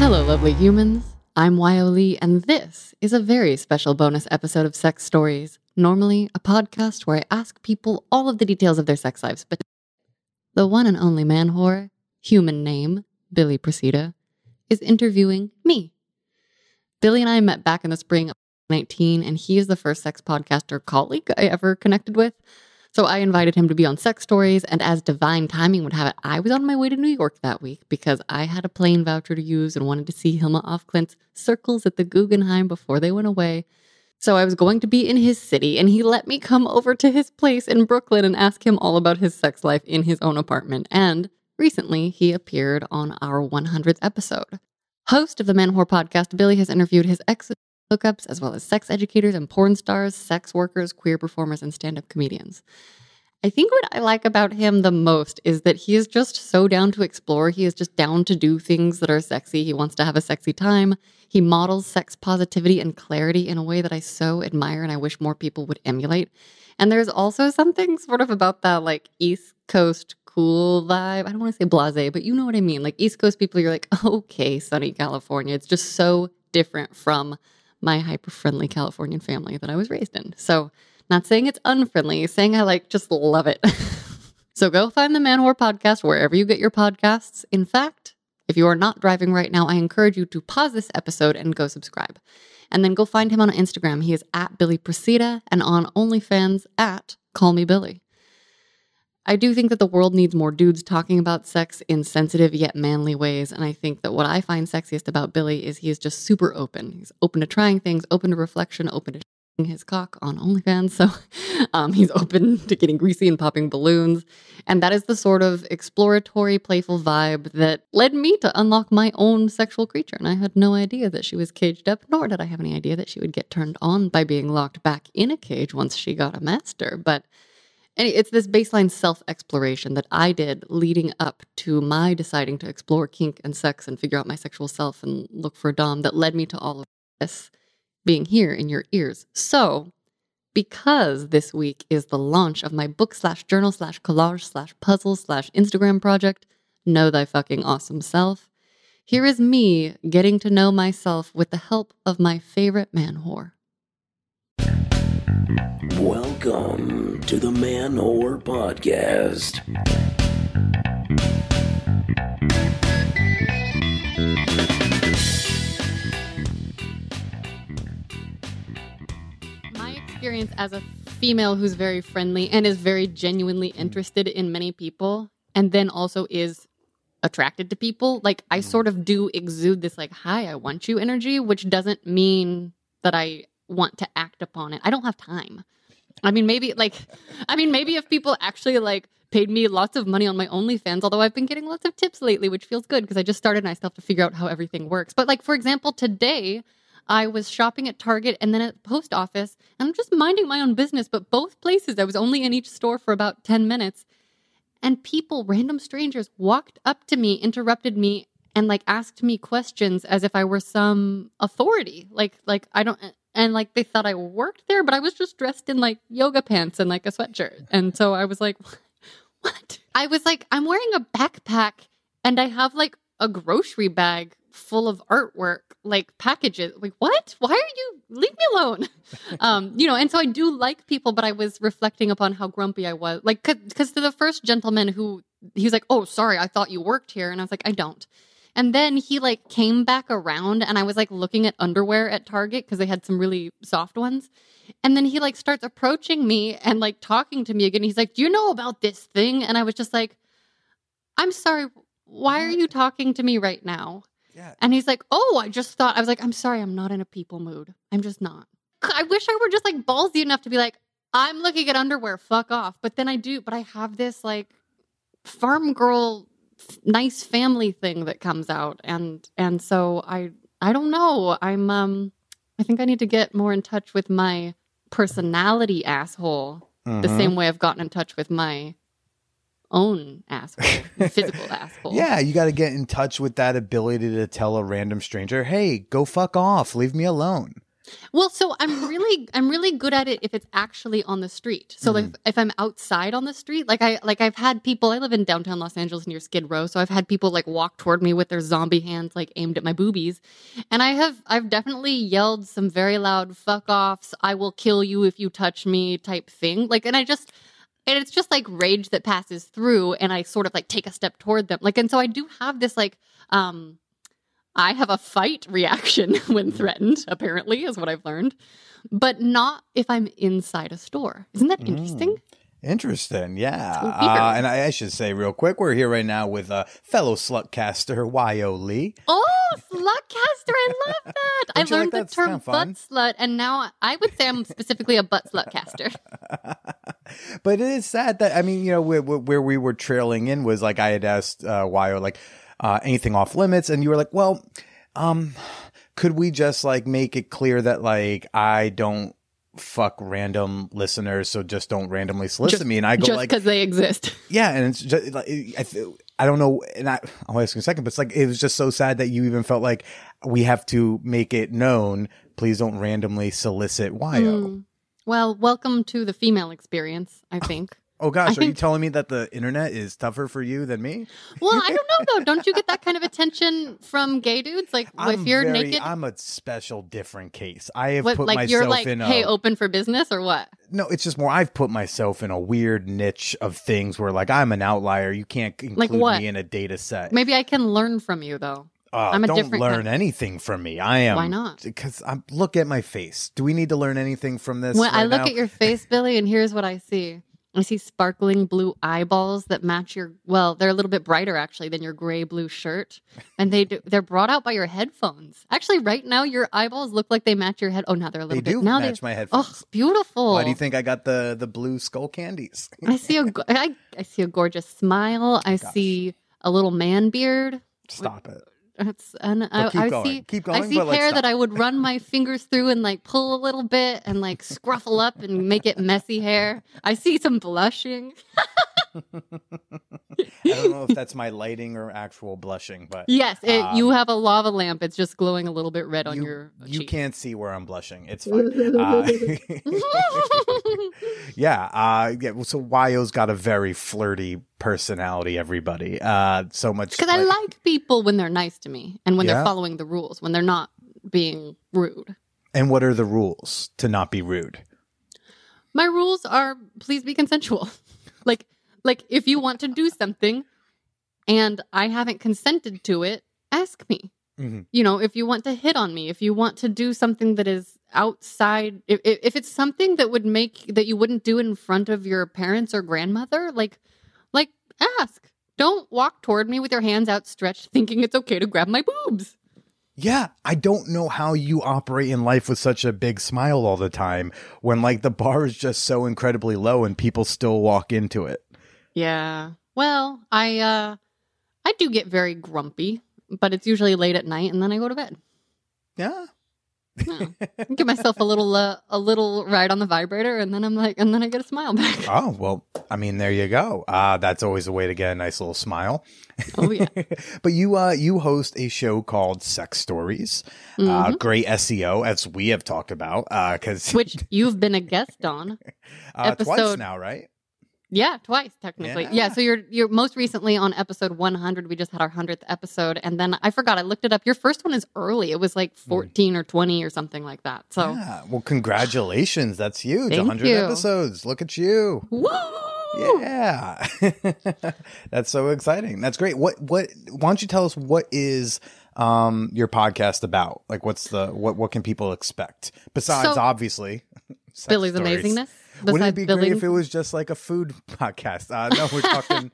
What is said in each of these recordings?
Hello, lovely humans. I'm Wyo Lee, and this is a very special bonus episode of Sex Stories. Normally, a podcast where I ask people all of the details of their sex lives, but the one and only man whore, human name, Billy Procida, is interviewing me. Billy and I met back in the spring of 19, and he is the first sex podcaster colleague I ever connected with. So I invited him to be on Sex Stories, and as divine timing would have it, I was on my way to New York that week because I had a plane voucher to use and wanted to see Hilma af Klint's circles at the Guggenheim before they went away. So I was going to be in his city, and he let me come over to his place in Brooklyn and ask him all about his sex life in his own apartment. And recently, he appeared on our 100th episode. Host of the Man Whore podcast, Billy has interviewed his ex hookups, as well as sex educators and porn stars, sex workers, queer performers, and stand up comedians. I think what I like about him the most is that he is just so down to explore. He is just down to do things that are sexy. He wants to have a sexy time. He models sex positivity and clarity in a way that I so admire and I wish more people would emulate. And there's also something sort of about that like East Coast cool vibe. I don't want to say blase, but you know what I mean. Like East Coast people, you're like, okay, sunny California. It's just so different from my hyper friendly Californian family that I was raised in. So, not saying it's unfriendly, saying I like just love it. so, go find the Man Whore podcast wherever you get your podcasts. In fact, if you are not driving right now, I encourage you to pause this episode and go subscribe. And then go find him on Instagram. He is at Billy Procida and on OnlyFans at Call Me Billy. I do think that the world needs more dudes talking about sex in sensitive yet manly ways. And I think that what I find sexiest about Billy is he is just super open. He's open to trying things, open to reflection, open to his cock on OnlyFans. So um, he's open to getting greasy and popping balloons. And that is the sort of exploratory, playful vibe that led me to unlock my own sexual creature. And I had no idea that she was caged up, nor did I have any idea that she would get turned on by being locked back in a cage once she got a master. But and it's this baseline self exploration that I did leading up to my deciding to explore kink and sex and figure out my sexual self and look for a Dom that led me to all of this being here in your ears. So, because this week is the launch of my book slash journal slash collage slash puzzle slash Instagram project, Know Thy Fucking Awesome Self, here is me getting to know myself with the help of my favorite man whore. Welcome to the Man Whore Podcast. My experience as a female who's very friendly and is very genuinely interested in many people, and then also is attracted to people, like I sort of do exude this, like, hi, I want you energy, which doesn't mean that I want to act upon it. I don't have time. I mean, maybe like, I mean, maybe if people actually like paid me lots of money on my OnlyFans, although I've been getting lots of tips lately, which feels good because I just started and I still have to figure out how everything works. But like, for example, today I was shopping at Target and then at the post office and I'm just minding my own business. But both places, I was only in each store for about 10 minutes. And people, random strangers, walked up to me, interrupted me, and like asked me questions as if I were some authority. Like, like I don't, and like they thought I worked there, but I was just dressed in like yoga pants and like a sweatshirt. And so I was like, what? I was like, I'm wearing a backpack and I have like a grocery bag full of artwork, like packages. Like, what? Why are you leave me alone? um, you know, and so I do like people, but I was reflecting upon how grumpy I was. Like, because to the first gentleman who he was like, Oh, sorry, I thought you worked here. And I was like, I don't. And then he like came back around and I was like looking at underwear at Target because they had some really soft ones. And then he like starts approaching me and like talking to me again. He's like, Do you know about this thing? And I was just like, I'm sorry, why are you talking to me right now? Yeah. And he's like, Oh, I just thought, I was like, I'm sorry, I'm not in a people mood. I'm just not. I wish I were just like ballsy enough to be like, I'm looking at underwear, fuck off. But then I do, but I have this like farm girl nice family thing that comes out and and so i i don't know i'm um i think i need to get more in touch with my personality asshole the Mhm. same way i've gotten in touch with my own asshole physical asshole Yeah, you got to get in touch with that ability to tell a random stranger, "Hey, go fuck off, leave me alone." Well, so I'm really I'm really good at it if it's actually on the street. So like if I'm outside on the street, like I like I've had people I live in downtown Los Angeles near Skid Row, so I've had people like walk toward me with their zombie hands like aimed at my boobies. And I have I've definitely yelled some very loud fuck offs, I will kill you if you touch me type thing. Like and I just and it's just like rage that passes through and I sort of like take a step toward them. Like and so I do have this like um I have a fight reaction when threatened, apparently, is what I've learned, but not if I'm inside a store. Isn't that interesting? Interesting, yeah. Uh, and I, I should say real quick, we're here right now with uh, fellow slutcaster Yo Lee. Oh, slutcaster, I love that. I like learned that? the term butt slut, and now I would say I'm specifically a butt slutcaster. but it is sad that I mean, you know, where, where we were trailing in was like I had asked uh, Yo like uh, anything off limits, and you were like, well, um, could we just like make it clear that like I don't fuck random listeners, so just don't randomly solicit Just- me, and I go Just like, because they exist. Yeah, and it's just like I, I don't know, and I, I'll ask you in a second, but it's like it was just so sad that you even felt like we have to make it known. Please don't randomly solicit YO. Mm. Well, welcome to the female experience, I think. Oh gosh, I are you telling me that the internet is tougher for you than me? Well, I don't know though. Don't you get that kind of attention from gay dudes? Like if you're very- naked, I'm a special, different case. I have what, put like myself you're like, in a hey, open for business or what? no. It's just more. I've put myself in a weird niche of things where like I'm an outlier. You can't include what? me in a data set. Maybe I can learn from you though. Uh, I'm a don't learn kind- anything from me. I am. Why not? Because I'm. Look at my face. Do we need to learn anything from this? When I look now? at your face, Billy, and here's what I see. I see sparkling blue eyeballs that match your well, they're a little bit brighter actually than your gray blue shirt. And they do, they're brought out by your headphones. Actually, right now your eyeballs look like they match your head. Oh, now they're a they little bit They do now match my Oh, headphones. beautiful. Why do you think I got the the blue Skullcandies? I see a I, I see a gorgeous smile. I Gosh. see a little man beard. Stop it. It's and I, I going. see Keep I see hair that I would run my fingers through and like pull a little bit and like scruffle up and make it messy hair. I see some blushing. I don't know if that's my lighting or actual blushing, but Yes, it, Um, you have a lava lamp. It's just glowing a little bit red on you, your you cheek. can't see where I'm blushing. It's fine. Uh, yeah, uh, yeah. well, So Yo's got a very flirty personality. Everybody, uh, so much Because I like people when they're nice to me and when Yeah? they're following the rules, when they're not being rude. And what are the rules to not be rude? My rules are please be consensual. like like if you want to do something and I haven't consented to it, ask me. Mhm. You know, if you want to hit on me, if you want to do something that is outside if if if it's something that would make that you wouldn't do in front of your parents or grandmother, like like ask. Don't walk toward me with your hands outstretched thinking it's okay to grab my boobs. Yeah, I don't know how you operate in life with such a big smile all the time when like the bar is just so incredibly low and people still walk into it. Yeah. Well, I uh I do get very grumpy, but it's usually late at night and then I go to bed. Yeah. Yeah. Give myself a little uh, a little ride on the vibrator and then I'm like and then I get a smile back. Oh, well, I mean, there you go. Uh, that's always a way to get a nice little smile. Oh yeah. but you uh you host a show called Sex Stories. Uh Mhm. great SEO as we have talked about uh cuz Which you've been a guest on. uh, twice episode- now, right? Yeah, twice technically. Yeah. Yeah. so you're you're most recently on episode 100. We just had our 100th episode and then I forgot I looked it up. Your first one is early. It was like 14 or 20 or something like that. So yeah. Well, congratulations. That's huge. Thank 100 you. episodes. Look at you. Woo! Yeah. That's so exciting. That's great. What what why don't you tell us what is um your podcast about? Like what's the what what can people expect? Besides So- obviously Billy's stories. amazingness. Wouldn't it be great if it was just like a food podcast? Uh no, we're talking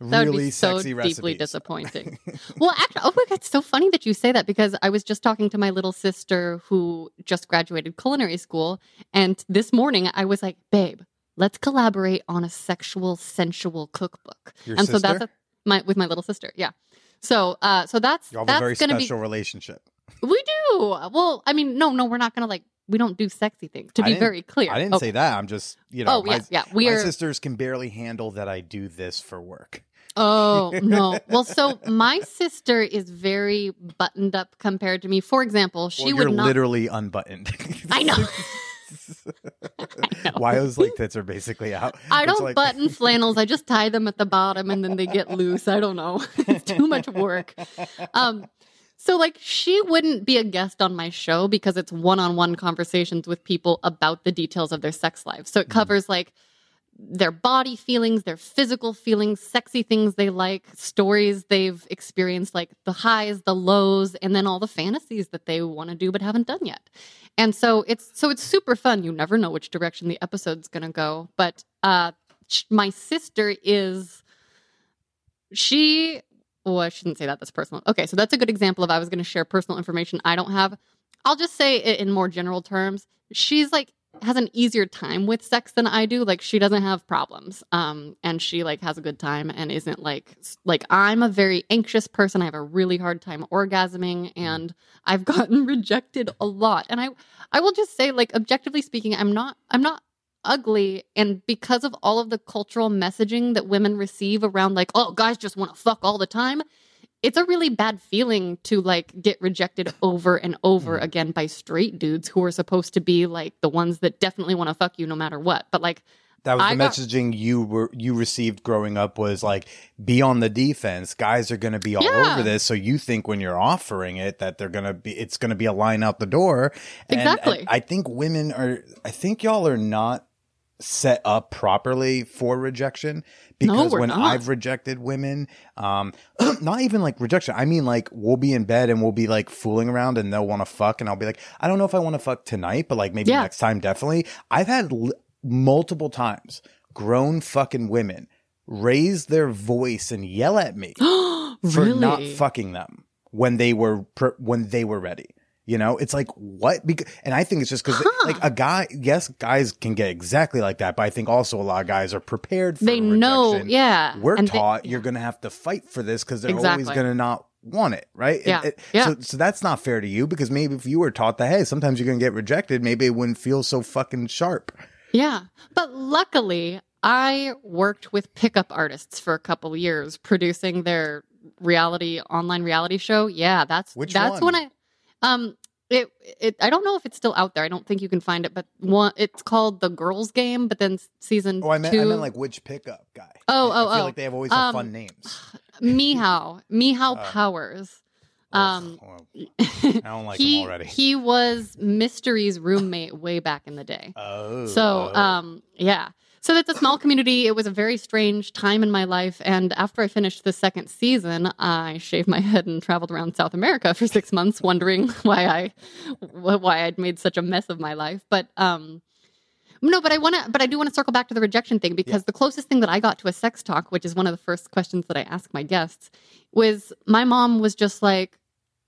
That would really be so sexy deeply disappointing. well, actually, oh my god, it's so funny that you say that because I was just talking to my little sister who just graduated culinary school, and this morning I was like, "Babe, let's collaborate on a sexual, sensual cookbook." Your and so that's a, my with my little sister. Yeah. So, uh, so that's You have a that's very gonna special be. relationship. We do. Well, I mean, no, no, we're not gonna like. We don't do sexy things. To I be very clear, I didn't oh, say that. I'm just, you know, Oh my, yeah, yeah. We my are. sisters can barely handle that I do this for work. Oh, no. Well, so my sister is very buttoned up compared to me. For example, she Well, would you're not. literally unbuttoned. I know. Wyo's like tits are basically out. I don't like- button flannels. I just tie them at the bottom and then they get loose. I don't know. it's too much work. Um, so like she wouldn't be a guest on my show because it's one-on-one conversations with people about the details of their sex lives. So it covers like their body feelings, their physical feelings, sexy things they like, stories they've experienced, like the highs, the lows, and then all the fantasies that they want to do but haven't done yet. And so it's so it's super fun. You never know which direction the episode's going to go. But uh, my sister is she. Oh, I shouldn't say that. That's personal. Okay, so that's a good example of I was going to share personal information I don't have. I'll just say it in more general terms. She's like has an easier time with sex than I do. Like she doesn't have problems. Um and she like has a good time and isn't like like I'm a very anxious person. I have a really hard time orgasming and I've gotten rejected a lot. And I I will just say like objectively speaking, I'm not I'm not ugly and because of all of the cultural messaging that women receive around like oh guys just want to fuck all the time it's a really bad feeling to like get rejected over and over Mm. again by straight dudes who are supposed to be like the ones that definitely want to fuck you no matter what. But like, That was I the got- messaging you were you received growing up was like be on the defense. Guys are going to be all Yeah. over this, so you think when you're offering it that they're going to be it's going to be a line out the door. And- Exactly. and I think women are I think y'all are not set up properly for rejection because we're when not. I've rejected women, um, not even like rejection. I mean, like we'll be in bed and we'll be like fooling around and they'll want to fuck, and I'll be like, I don't know if I want to fuck tonight, but like maybe Yeah. next time, definitely. I've had l- multiple times grown fucking women raise their voice and yell at me for really? not fucking them when they were pr- when they were ready. You know, it's like what? Because, and I think it's just because Huh. like a guy. Yes, guys can get exactly like that, but I think also a lot of guys are prepared for they know, yeah. We're And they- taught you're going to have to fight for this because they're always going to not want it, right? Yeah. It- it- Yeah. So, so that's not fair to you because maybe if you were taught that, hey, sometimes you're going to get rejected, maybe it wouldn't feel so fucking sharp. Yeah. But luckily, I worked with pickup artists for a couple years producing their reality online reality show. Yeah, that's Which that's one? when I um it it I don't know if it's still out there. I don't think you can find it, but one it's called The Girls Game, but then season Oh, I meant, 2 I meant like which pickup guy? Oh, I oh, feel oh. like they have always Um, fun names. Meow. Meow Uh, Powers. Um well, I don't like he him already. he was Mystery's roommate way back in the day. oh, So, oh. um, yeah. So that's a small community. It was a very strange time in my life. And after I finished the second season, I shaved my head and traveled around South America for six months, wondering why I, why I'd made such a mess of my life. But, um, no, but I want to, but I do want to circle back to the rejection thing because the closest thing that I got to a sex talk, which is one of the first questions that I ask my guests, was my mom was just like,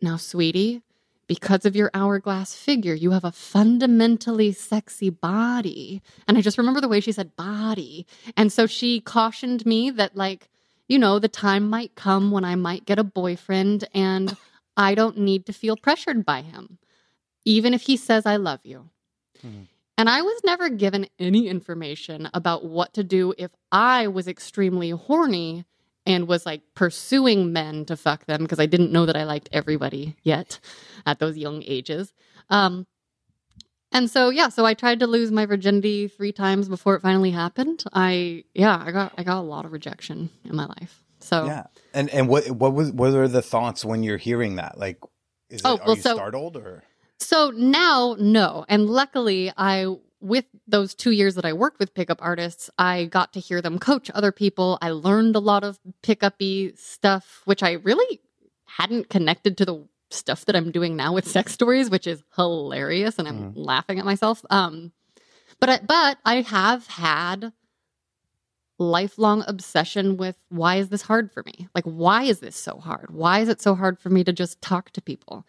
now, sweetie, because of your hourglass figure, you have a fundamentally sexy body. And I just remember the way she said body. And so she cautioned me that, like, you know, the time might come when I might get a boyfriend and I don't need to feel pressured by him, even if he says, I love you. Mhm. And I was never given any information about what to do if I was extremely horny and was like pursuing men to fuck them because I didn't know that I liked everybody yet at those young ages. Um, and so yeah, so I tried to lose my virginity three times before it finally happened. I yeah, I got I got a lot of rejection in my life. So yeah. And and what what was what are the thoughts when you're hearing that? Like, is it, Oh, are well, you so- startled or? So now, no. And luckily, I, with those two years that I worked with pickup artists, I got to hear them coach other people. I learned a lot of pickup y stuff, which I really hadn't connected to the stuff that I'm doing now with sex stories, which is hilarious. And I'm laughing at myself. Um, but I, but I have had lifelong obsession with why is this hard for me? Like, why is this so hard? Why is it so hard for me to just talk to people,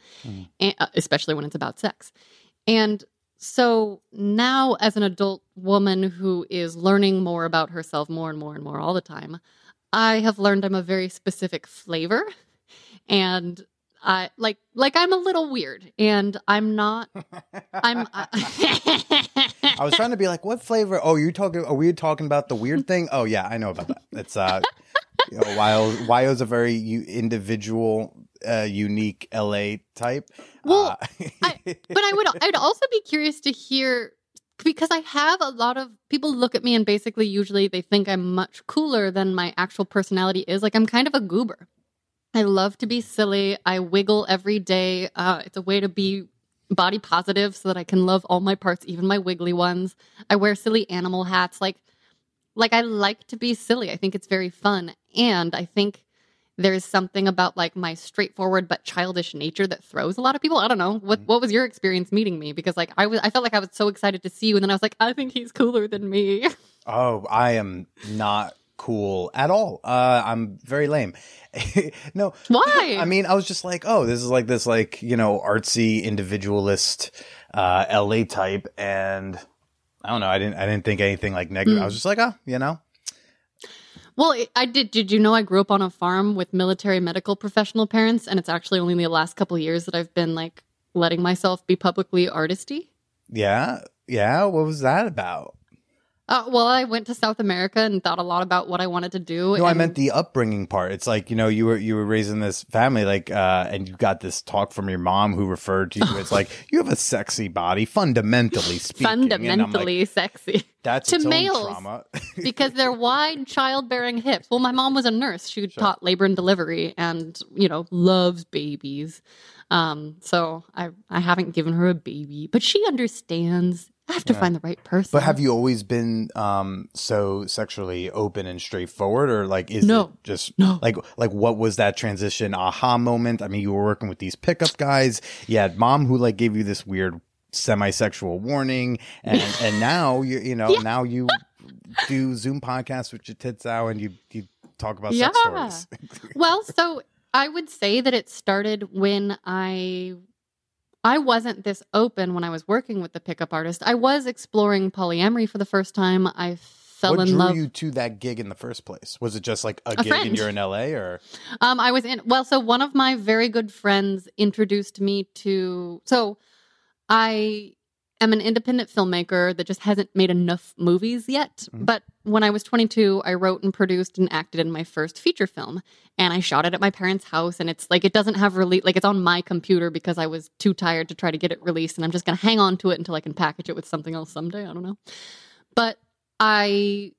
and, uh, especially when it's about sex? And so now, as an adult woman who is learning more about herself more and more and more all the time, I have learned I'm a very specific flavor, and I like like I'm a little weird, and I'm not. I'm. I I was trying to be like, what flavor? Oh, you talking? Are we talking about the weird thing? Oh yeah, I know about that. It's uh, you know, Wyo Wyo's a very individual, uh, unique LA type. Well, Uh, I, but I would I'd also be curious to hear because I have a lot of people look at me and basically usually they think I'm much cooler than my actual personality is. Like I'm kind of a goober. I love to be silly. I wiggle every day. Uh, it's a way to be body positive so that I can love all my parts, even my wiggly ones. I wear silly animal hats. Like like I like to be silly. I think it's very fun. And I think there's something about like my straightforward but childish nature that throws a lot of people. I don't know. What what was your experience meeting me? Because like I was I felt like I was so excited to see you and then I was like, I think he's cooler than me. oh, I am not cool at all. Uh, I'm very lame. no, Why? I mean, I was just like, oh, this is like this, like you know, artsy individualist, uh, LA type, and I don't know. I didn't, I didn't think anything like negative. I was just like, oh, you know, Well, I did. Did you know I grew up on a farm with military medical professional parents, and it's actually only in the last couple of years that I've been like letting myself be publicly artisty. yeah, yeah. What was that about? Uh, well, I went to South America and thought a lot about what I wanted to do. No, I meant the upbringing part. It's like you know, you were you were raised in this family, like, uh, and you got this talk from your mom who referred to you. It's like you have a sexy body, fundamentally speaking. And I'm like, fundamentally sexy that's to males. because they're wide childbearing hips. Well, my mom was a nurse. She taught labor and delivery, and you know loves babies. Um, so I I haven't given her a baby, but she understands. I have to find the right person. But have you always been um so sexually open and straightforward or like is No. it just No. like like what was that transition aha moment? I mean, you were working with these pickup guys. You had mom who like gave you this weird semi-sexual warning and and now you you know, now you do Zoom podcasts with your tits out and you you talk about sex stories. well, so I would say that it started when I I wasn't this open when I was working with the pickup artist. I was exploring polyamory for the first time. I fell in love. what in drew love. you to that gig in the first place? Was it just like a, A gig and friend. you're in LA or Um, I was in. Well, so one of my very good friends introduced me to. So, I am an independent filmmaker that just hasn't made enough movies yet. Mhm. But when I was 22, I wrote and produced and acted in my first feature film, and I shot it at my parents' house. And it's like it doesn't have release, like it's on my computer because I was too tired to try to get it released, and I'm just gonna hang on to it until I can package it with something else someday. I don't know, but I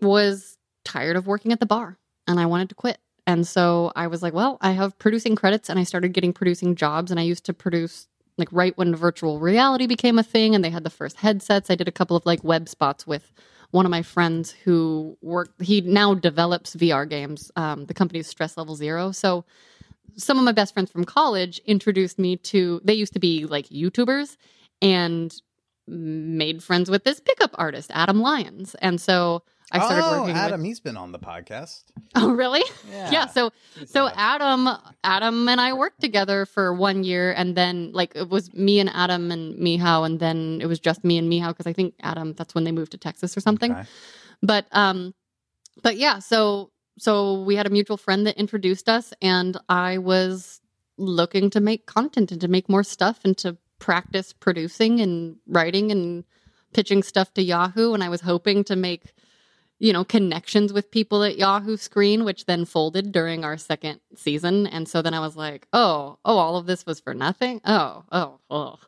was tired of working at the bar and I wanted to quit. And so I was like, well, I have producing credits and I started getting producing jobs and I used to produce like right when virtual reality became a thing and they had the first headsets. I did a couple of like web spots with one of my friends who worked he now develops VR games. Um, the company's Stress Level Zero. So some of my best friends from college introduced me to they used to be like YouTubers and made friends with this pickup artist, Adam Lyons. And so I started oh, working Adam, with he's been on the podcast. Oh really? Yeah. yeah so He's so a- adam adam and i worked together for one year and then like it was me and adam and Mehow and then it was just me and Mehow because i think adam that's when they moved to texas or something Okay. but um but yeah so so we had a mutual friend that introduced us and i was looking to make content and to make more stuff and to practice producing and writing and pitching stuff to yahoo and i was hoping to make you know connections with people at yahoo screen which then folded during our second season. And so then i was like oh oh all of this was for nothing? Oh oh oh.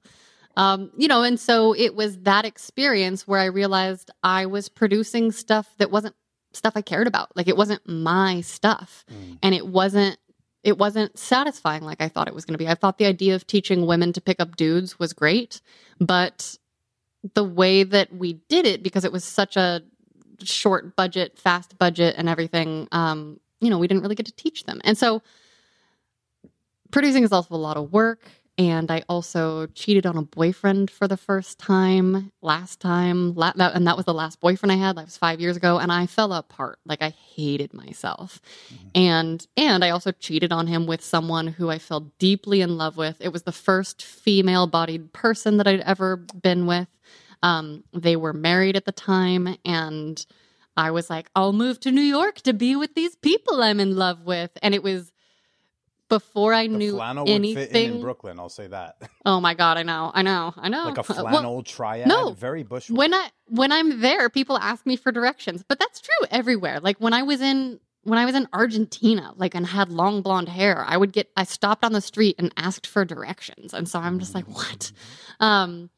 Um, you know and so it was that experience where i realized i was producing stuff that wasn't stuff i cared about. Like it wasn't my stuff. Mm. and it wasn't it wasn't satisfying like i thought it was going to be. I thought the idea of teaching women to pick up dudes was great but the way that we did it because it was such a short budget fast budget and everything um you know we didn't really get to teach them. And so producing is also a lot of work and i also cheated on a boyfriend for the first time last time la- that, and that was the last boyfriend i had that was five years ago and i fell apart. Like i hated myself. And and i also cheated on him with someone who i fell deeply in love with. It was the first female bodied person that i'd ever been with um, they were married at the time and i was like i'll move to new york to be with these people i'm in love with and it was before I The knew flannel would fit in, in. Brooklyn. I'll say that. oh my god, I know, I know, I know. like a Well, flannel triad. no. very bush. when I when I'm there, people ask me for directions, but that's true everywhere. Like when I was in when I was in Argentina, like and had long blonde hair, I would get I stopped on the street and asked for directions, and so I'm just like, what? Um,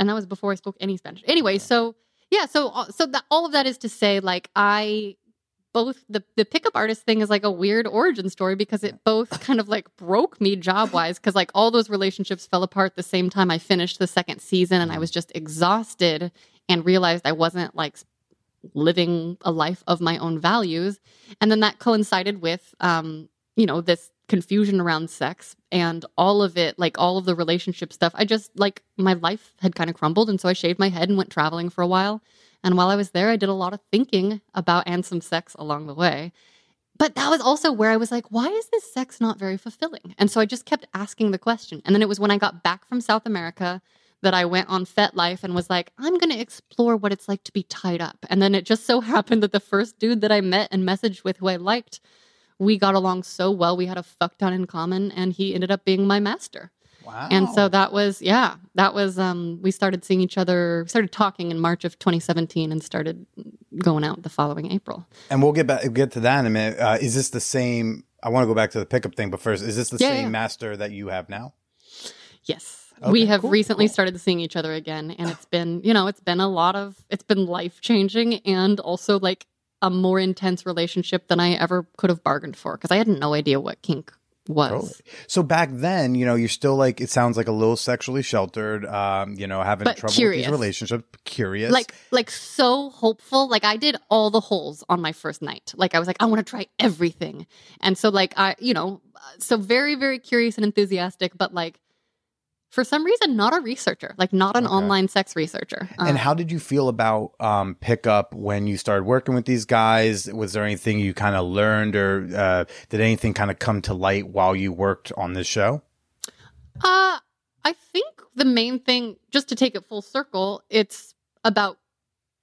and that was before I spoke any Spanish. Anyway, so yeah, so uh, so that all of that is to say, like I both the the pickup artist thing is like a weird origin story because it both kind of like broke me job wise because like all those relationships fell apart the same time I finished the second season and I was just exhausted and realized I wasn't like living a life of my own values. And then that coincided with um you know this confusion around sex and all of it like all of the relationship stuff. I just like my life had kind of crumbled and so i shaved my head and went traveling for a while. And while i was there i did a lot of thinking about and some sex along the way. But that was also where i was like why is this sex not very fulfilling? And so i just kept asking the question. And then it was when i got back from south america that I went on FetLife and was like, I'm going to explore what it's like to be tied up. And then it just so happened that the first dude that I met and messaged with who I liked, we got along so well. We had a fuck ton in common and he ended up being my master. Wow. And so that was, yeah, that was, um, we started seeing each other, started talking in March of 2017 and started going out the following April. And we'll get back get to that in a minute. Uh, is this the same? I want to go back to the pickup thing, but first, is this the Yeah, same yeah. master that you have now? Yes. we have cool, recently cool. started seeing each other again and it's been, you know, it's been a lot of it's been life-changing and also like a more intense relationship than I ever could have bargained for because I had no idea what kink was. Totally. So back then, you know, you're still like it sounds like a little sexually sheltered, um, you know, having But trouble curious. with these relationships, curious. Like like so hopeful. Like I did all the holes on my first night. Like I was like I want to try everything. And so like I, you know, so very very curious and enthusiastic but like for some reason not a researcher, like not an Okay. online sex researcher. and Um, how did you feel about um, pickup when you started working with these guys? Was there anything you kind of learned, or uh, did anything kind of come to light while you worked on this show? Uh, I think the main thing, just to take it full circle, it's about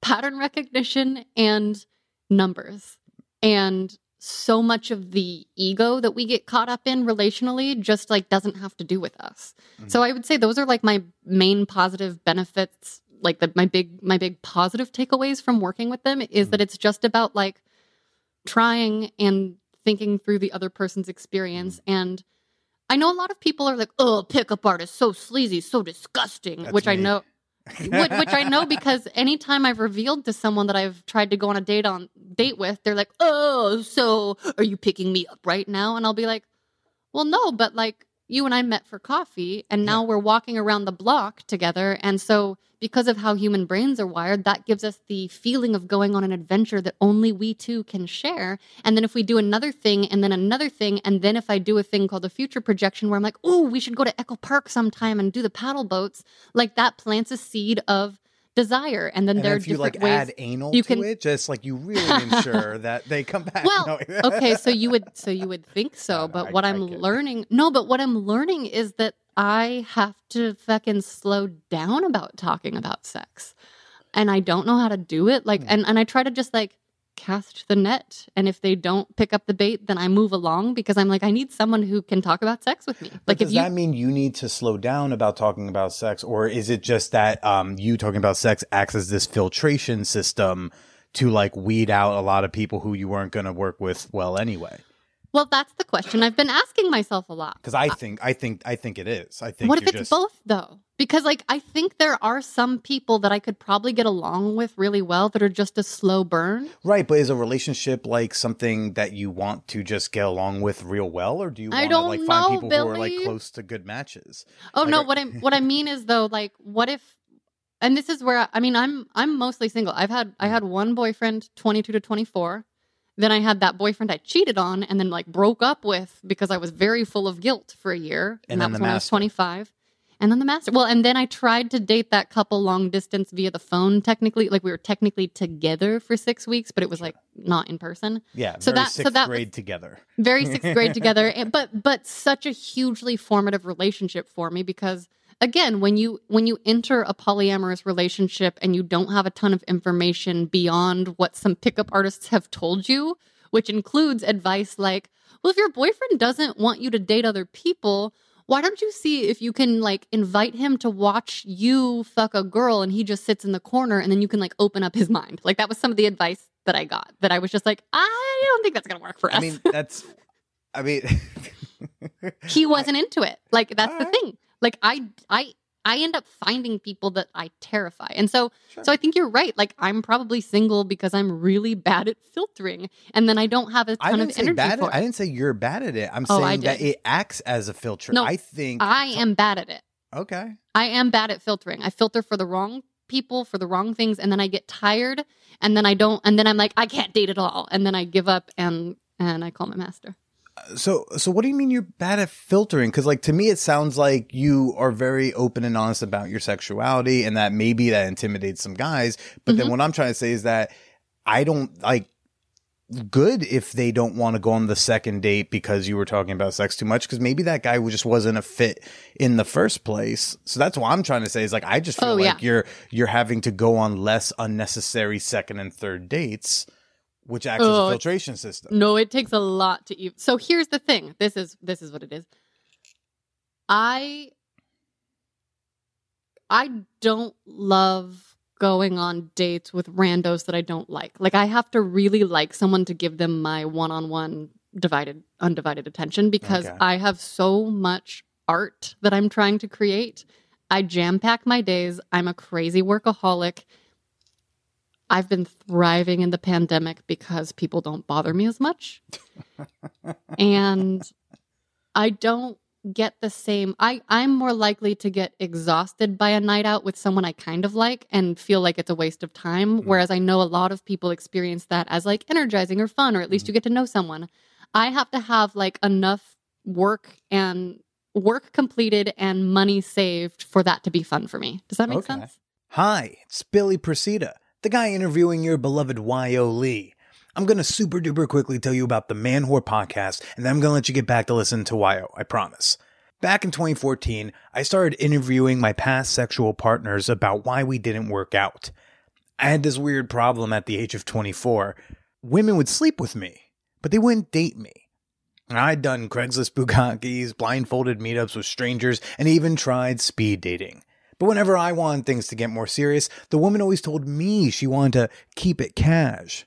pattern recognition and numbers. And so much of the ego that we get caught up in relationally just like doesn't have to do with us. So mm-hmm. I would say those are like my main positive benefits, like the, my big my big positive takeaways from working with them is that mm-hmm. it's just about like trying and thinking through the other person's experience. Mm-hmm. And I know a lot of people are like, "Oh, pickup artist, so sleazy, so disgusting," That's which I know, which, which I know because anytime I've revealed to someone that I've tried to go on a date on date with, they're like, "Oh, so are you picking me up right now?" And I'll be like, "Well, no, but like you and I met for coffee, and now we're walking around the block together, and so." Because of how human brains are wired, that gives us the feeling of going on an adventure that only we two can share. And then if we do another thing and then another thing, and then if I do a thing called a future projection where I'm like, oh, we should go to Echo Park sometime and do the paddle boats, like that plants a seed of desire. And then And there are if you different like ways. add anal you to can- it, just like you really ensure that they come back. Well, okay, so you would so you would think so, No, but I- what I it. learning, no, but what I'm learning is that I have to fucking slow down about talking about sex. And I don't know how to do it. Like hmm. and and I try to just like cast the net and if they don't pick up the bait then I move along because I'm like I need someone who can talk about sex with me. But Like does if you that mean you need to slow down about talking about sex, or is it just that um, you talking about sex acts as this filtration system to like weed out a lot of people who you weren't going to work with well anyway? Well, that's the question I've been asking myself a lot. Because I think, I think, I think it is. I think What if it's just both though? Because like I think there are some people that I could probably get along with really well that are just a slow burn. right. But is a relationship like something that you want to just get along with real well, or do you I want to don't like know, find people who are like close to good matches? Oh Like, no, what I what I mean is though, like, what if? And this is where I, I mean, I'm I'm mostly single. I've had I hmm. had one boyfriend, 22 to 24. Then I had that boyfriend I cheated on, and then like broke up with because I was very full of guilt for a year, And that then was the when I was 25. And then the master. Well, and then I tried to date that couple long distance via the phone. Technically, like we were technically together for six weeks, but it was like not in person. Yeah. So that- so sixth that grade together. very sixth grade together but but such a hugely formative relationship for me because again when you when you enter a polyamorous relationship and you don't have a ton of information beyond what some pickup artists have told you which includes advice like, well, if your boyfriend doesn't want you to date other people, why don't you see if you can like invite him to watch you fuck a girl and he just sits in the corner and then you can like open up his mind? Like that was some of the advice that I got that I was just like, I don't think that's going to work for us. I mean, that's. I mean, he wasn't into it. Like that's the thing. Like I I I end up finding people that I terrify. And so Sure. so I think you're right. Like I'm probably single because I'm really bad at filtering and then I don't have a I ton didn't of say energy bad. for At, I didn't say you're bad at it. I'm Oh, saying that it acts as a filter. No, I think. I am bad at it. okay. I am bad at filtering. I filter for the wrong people for the wrong things and then I get tired and then I don't and then I'm like I can't date at all and then I give up and and I call my master. So, so what do you mean you're bad at filtering? Because, like, to me, it sounds like you are very open and honest about your sexuality, and that maybe that intimidates some guys. But then, Mhm. what I'm trying to say is that I don't like good if they don't want to go on the second date because you were talking about sex too much. Because maybe that guy just wasn't a fit in the first place. So that's what I'm trying to say is like I just feel Oh, like yeah. you're you're having to go on less unnecessary second and third dates, which acts as Oh, a filtration system. No, it takes a lot to even. So here's the thing. This is this is what it is. I I don't love going on dates with randos that I don't like. Like I have to really like someone to give them my one-on-one divided undivided attention because Okay. I have so much art that I'm trying to create. I jam pack my days. I'm a crazy workaholic. I've been thriving in the pandemic because people don't bother me as much. and I don't get the same I I'm more likely to get exhausted by a night out with someone I kind of like and feel like it's a waste of time Mm. whereas I know a lot of people experience that as like energizing or fun or at least Mm. you get to know someone. I have to have like enough work and work completed and money saved for that to be fun for me. Does that make Okay. sense? Hi, it's Billy Procida, the guy interviewing your beloved Y.O. Lee. I'm going to super duper quickly tell you about the Man Whore podcast, and then I'm going to let you get back to listen to Y.O., I promise. Back in 2014, I started interviewing my past sexual partners about why we didn't work out. I had this weird problem at the age of 24. Women would sleep with me, but they wouldn't date me. I'd done Craigslist bukakis, blindfolded meetups with strangers, and even tried speed dating. But whenever I wanted things to get more serious, the woman always told me she wanted to keep it cash.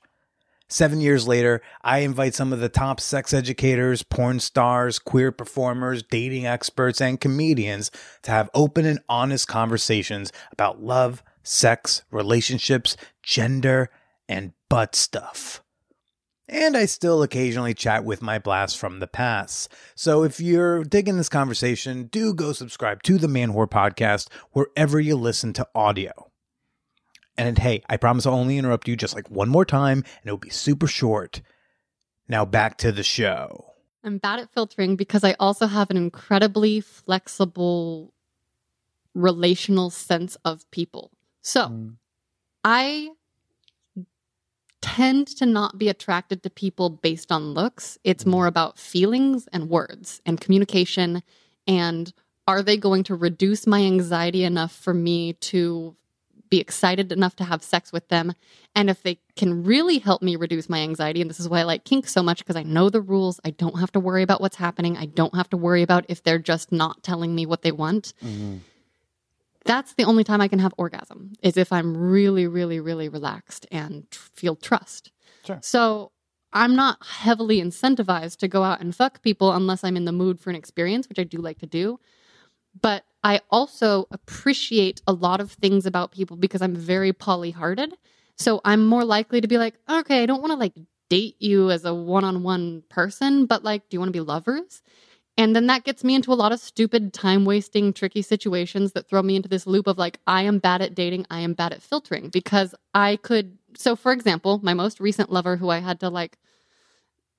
Seven years later, I invite some of the top sex educators, porn stars, queer performers, dating experts, and comedians to have open and honest conversations about love, sex, relationships, gender, and butt stuff. And I still occasionally chat with my blasts from the past. So if you're digging this conversation, do go subscribe to the Man Whore podcast wherever you listen to audio. And hey, I promise I'll only interrupt you just like one more time and it'll be super short. Now back to the show. I'm bad at filtering because I also have an incredibly flexible relational sense of people. So mm. I tend to not be attracted to people based on looks. It's mm-hmm. more about feelings and words and communication. And are they going to reduce my anxiety enough for me to be excited enough to have sex with them? And if they can really help me reduce my anxiety, and this is why I like kink so much because I know the rules, I don't have to worry about what's happening. I don't have to worry about if they're just not telling me what they want mm-hmm. That's the only time I can have orgasm is if I'm really, really, really relaxed and tr- feel trust. Sure. So I'm not heavily incentivized to go out and fuck people unless I'm in the mood for an experience, which I do like to do. But I also appreciate a lot of things about people because I'm very poly-hearted. So I'm more likely to be like, okay, I don't want to like date you as a one-on-one person, but like, do you want to be lovers? And then that gets me into a lot of stupid, time wasting, tricky situations that throw me into this loop of like, I am bad at dating, I am bad at filtering because I could. So, for example, my most recent lover who I had to like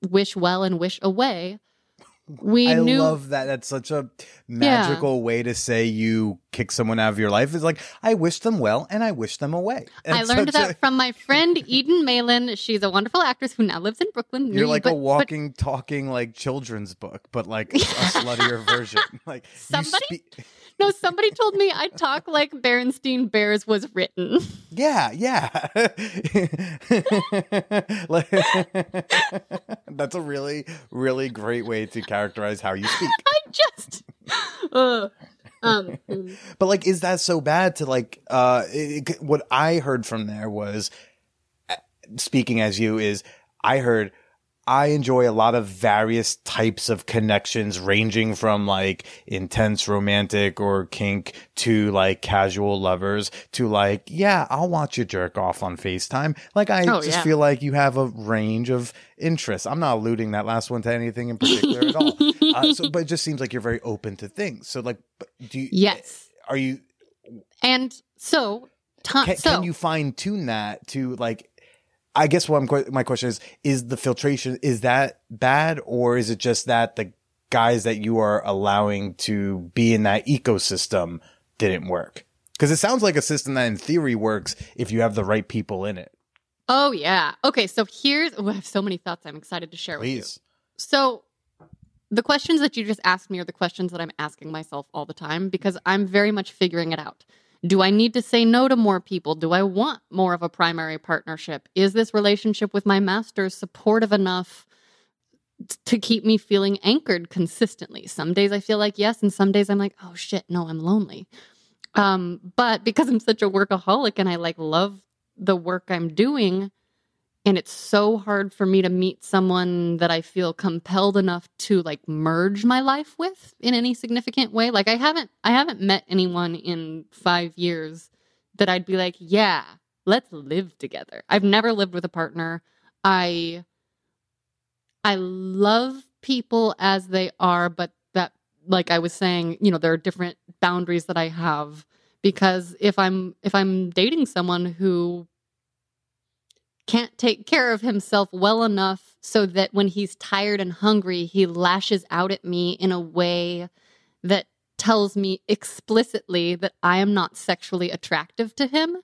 wish well and wish away, we I knew. love that. That's such a magical way to say you kick someone out of your life is like I wish them well and I wish them away. And I learned that a- from my friend Eden Malin. She's a wonderful actress who now lives in Brooklyn. You're you, like but- a but walking, talking like children's book, but like a sluttier version. Like Somebody- spe- No, somebody told me I talk like Berenstein Bears was written. Yeah, yeah. Like- That's a really, really great way to characterize how you speak. I just. Uh, um, mm. But like, is that so bad to like? Uh, it, what I heard from there was, uh, speaking as you is, I heard. I enjoy a lot of various types of connections ranging from like intense romantic or kink to like casual lovers to like, yeah, I'll watch you jerk off on FaceTime. Like I Oh, just yeah. feel like you have a range of interests. I'm not alluding that last one to anything in particular at all. Uh, so, but it just seems like you're very open to things. So like, do you, yes. are you And so, ti- can, so can you fine tune that to like i guess what I'm, my question is is the filtration is that bad or is it just that the guys that you are allowing to be in that ecosystem didn't work because it sounds like a system that in theory works if you have the right people in it Oh yeah. Okay, so here's oh, I have so many thoughts I'm excited to share with you. So the questions that you just asked me are the questions that I'm asking myself all the time because I'm very much figuring it out. Do I need to say no to more people? Do I want more of a primary partnership? Is this relationship with my master supportive enough to keep me feeling anchored consistently? Some days I feel like yes, and some days I'm like, oh shit, no, I'm lonely. Um, but because I'm such a workaholic and I like love the work I'm doing, and it's so hard for me to meet someone that I feel compelled enough to like merge my life with in any significant way. Like I haven't I haven't met anyone in 5 years that I'd be like, "Yeah, let's live together." I've never lived with a partner. I I love people as they are, but that like I was saying, you know, there are different boundaries that I have because if I'm if I'm dating someone who can't take care of himself well enough so that when he's tired and hungry, he lashes out at me in a way that tells me explicitly that I am not sexually attractive to him.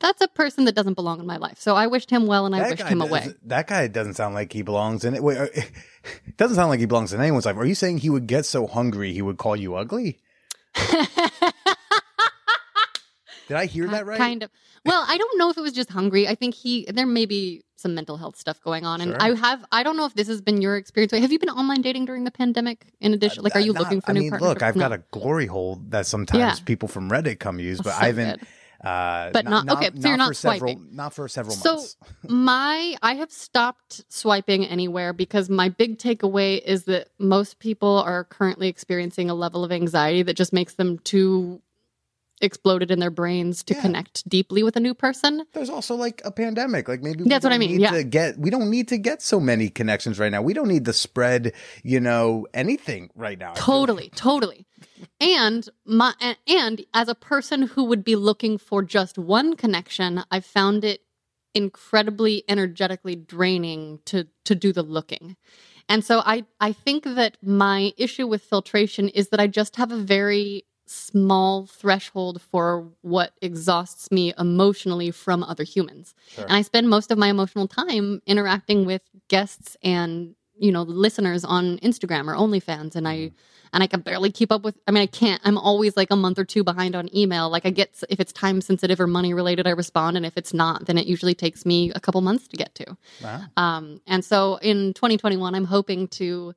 That's a person that doesn't belong in my life. So I wished him well and I wished him away. that guy doesn't sound like he belongs in it wait, it doesn't sound like he belongs in anyone's life are you saying he would get so hungry he would call you ugly did i hear that right Kind of. Well, I don't know if it was just hungry. I think he there may be some mental health stuff going on, and Sure. I have. I don't know if this has been your experience. Have you been online dating during the pandemic? In addition, like, are you Uh, Not- looking for I new mean, partners? look, I've got a glory hole that sometimes Yeah. people from Reddit come use, but So I haven't. good. Uh, But not- okay, so you're not for several, not for several months. So- my I have stopped swiping anywhere because my big takeaway is that most people are currently experiencing a level of anxiety that just makes them too exploded in their brains to Yeah. connect deeply with a new person. There's also like a pandemic. Like maybe we That's what I mean, Need yeah. to get we don't need to get so many connections right now. We don't need to spread, you know, anything right now. Totally, totally. And my and, and as a person who would be looking for just one connection, I found it incredibly energetically draining to to do the looking. And so I I think that my issue with filtration is that I just have a very small threshold for what exhausts me emotionally from other humans. Sure. And I spend most of my emotional time interacting with guests and, you know, listeners on Instagram or OnlyFans and I and I can barely keep up with I mean I can't I'm always like a month or two behind on email. Like I get if it's time sensitive or money related I respond and if it's not then it usually takes me a couple months to get to. Wow. Um, and so in 2021, I'm hoping to,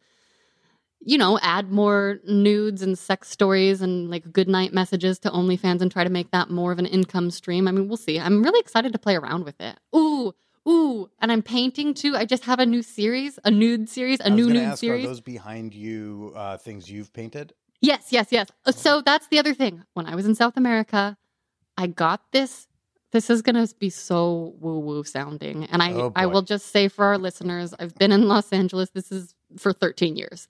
you know, add more nudes and sex stories and like good night messages to OnlyFans and try to make that more of an income stream. I mean, we'll see. I'm really excited to play around with it. Ooh, ooh, and I'm painting too. I just have a new series, a nude series, a new nude ask, series. Are those behind you uh, things you've painted? Yes, yes, yes. Uh, So that's the other thing. When I was in South America, I got this. This is going to be so woo woo sounding. And I, Oh, I will just say for our listeners, I've been in Los Angeles. This is for 13 years.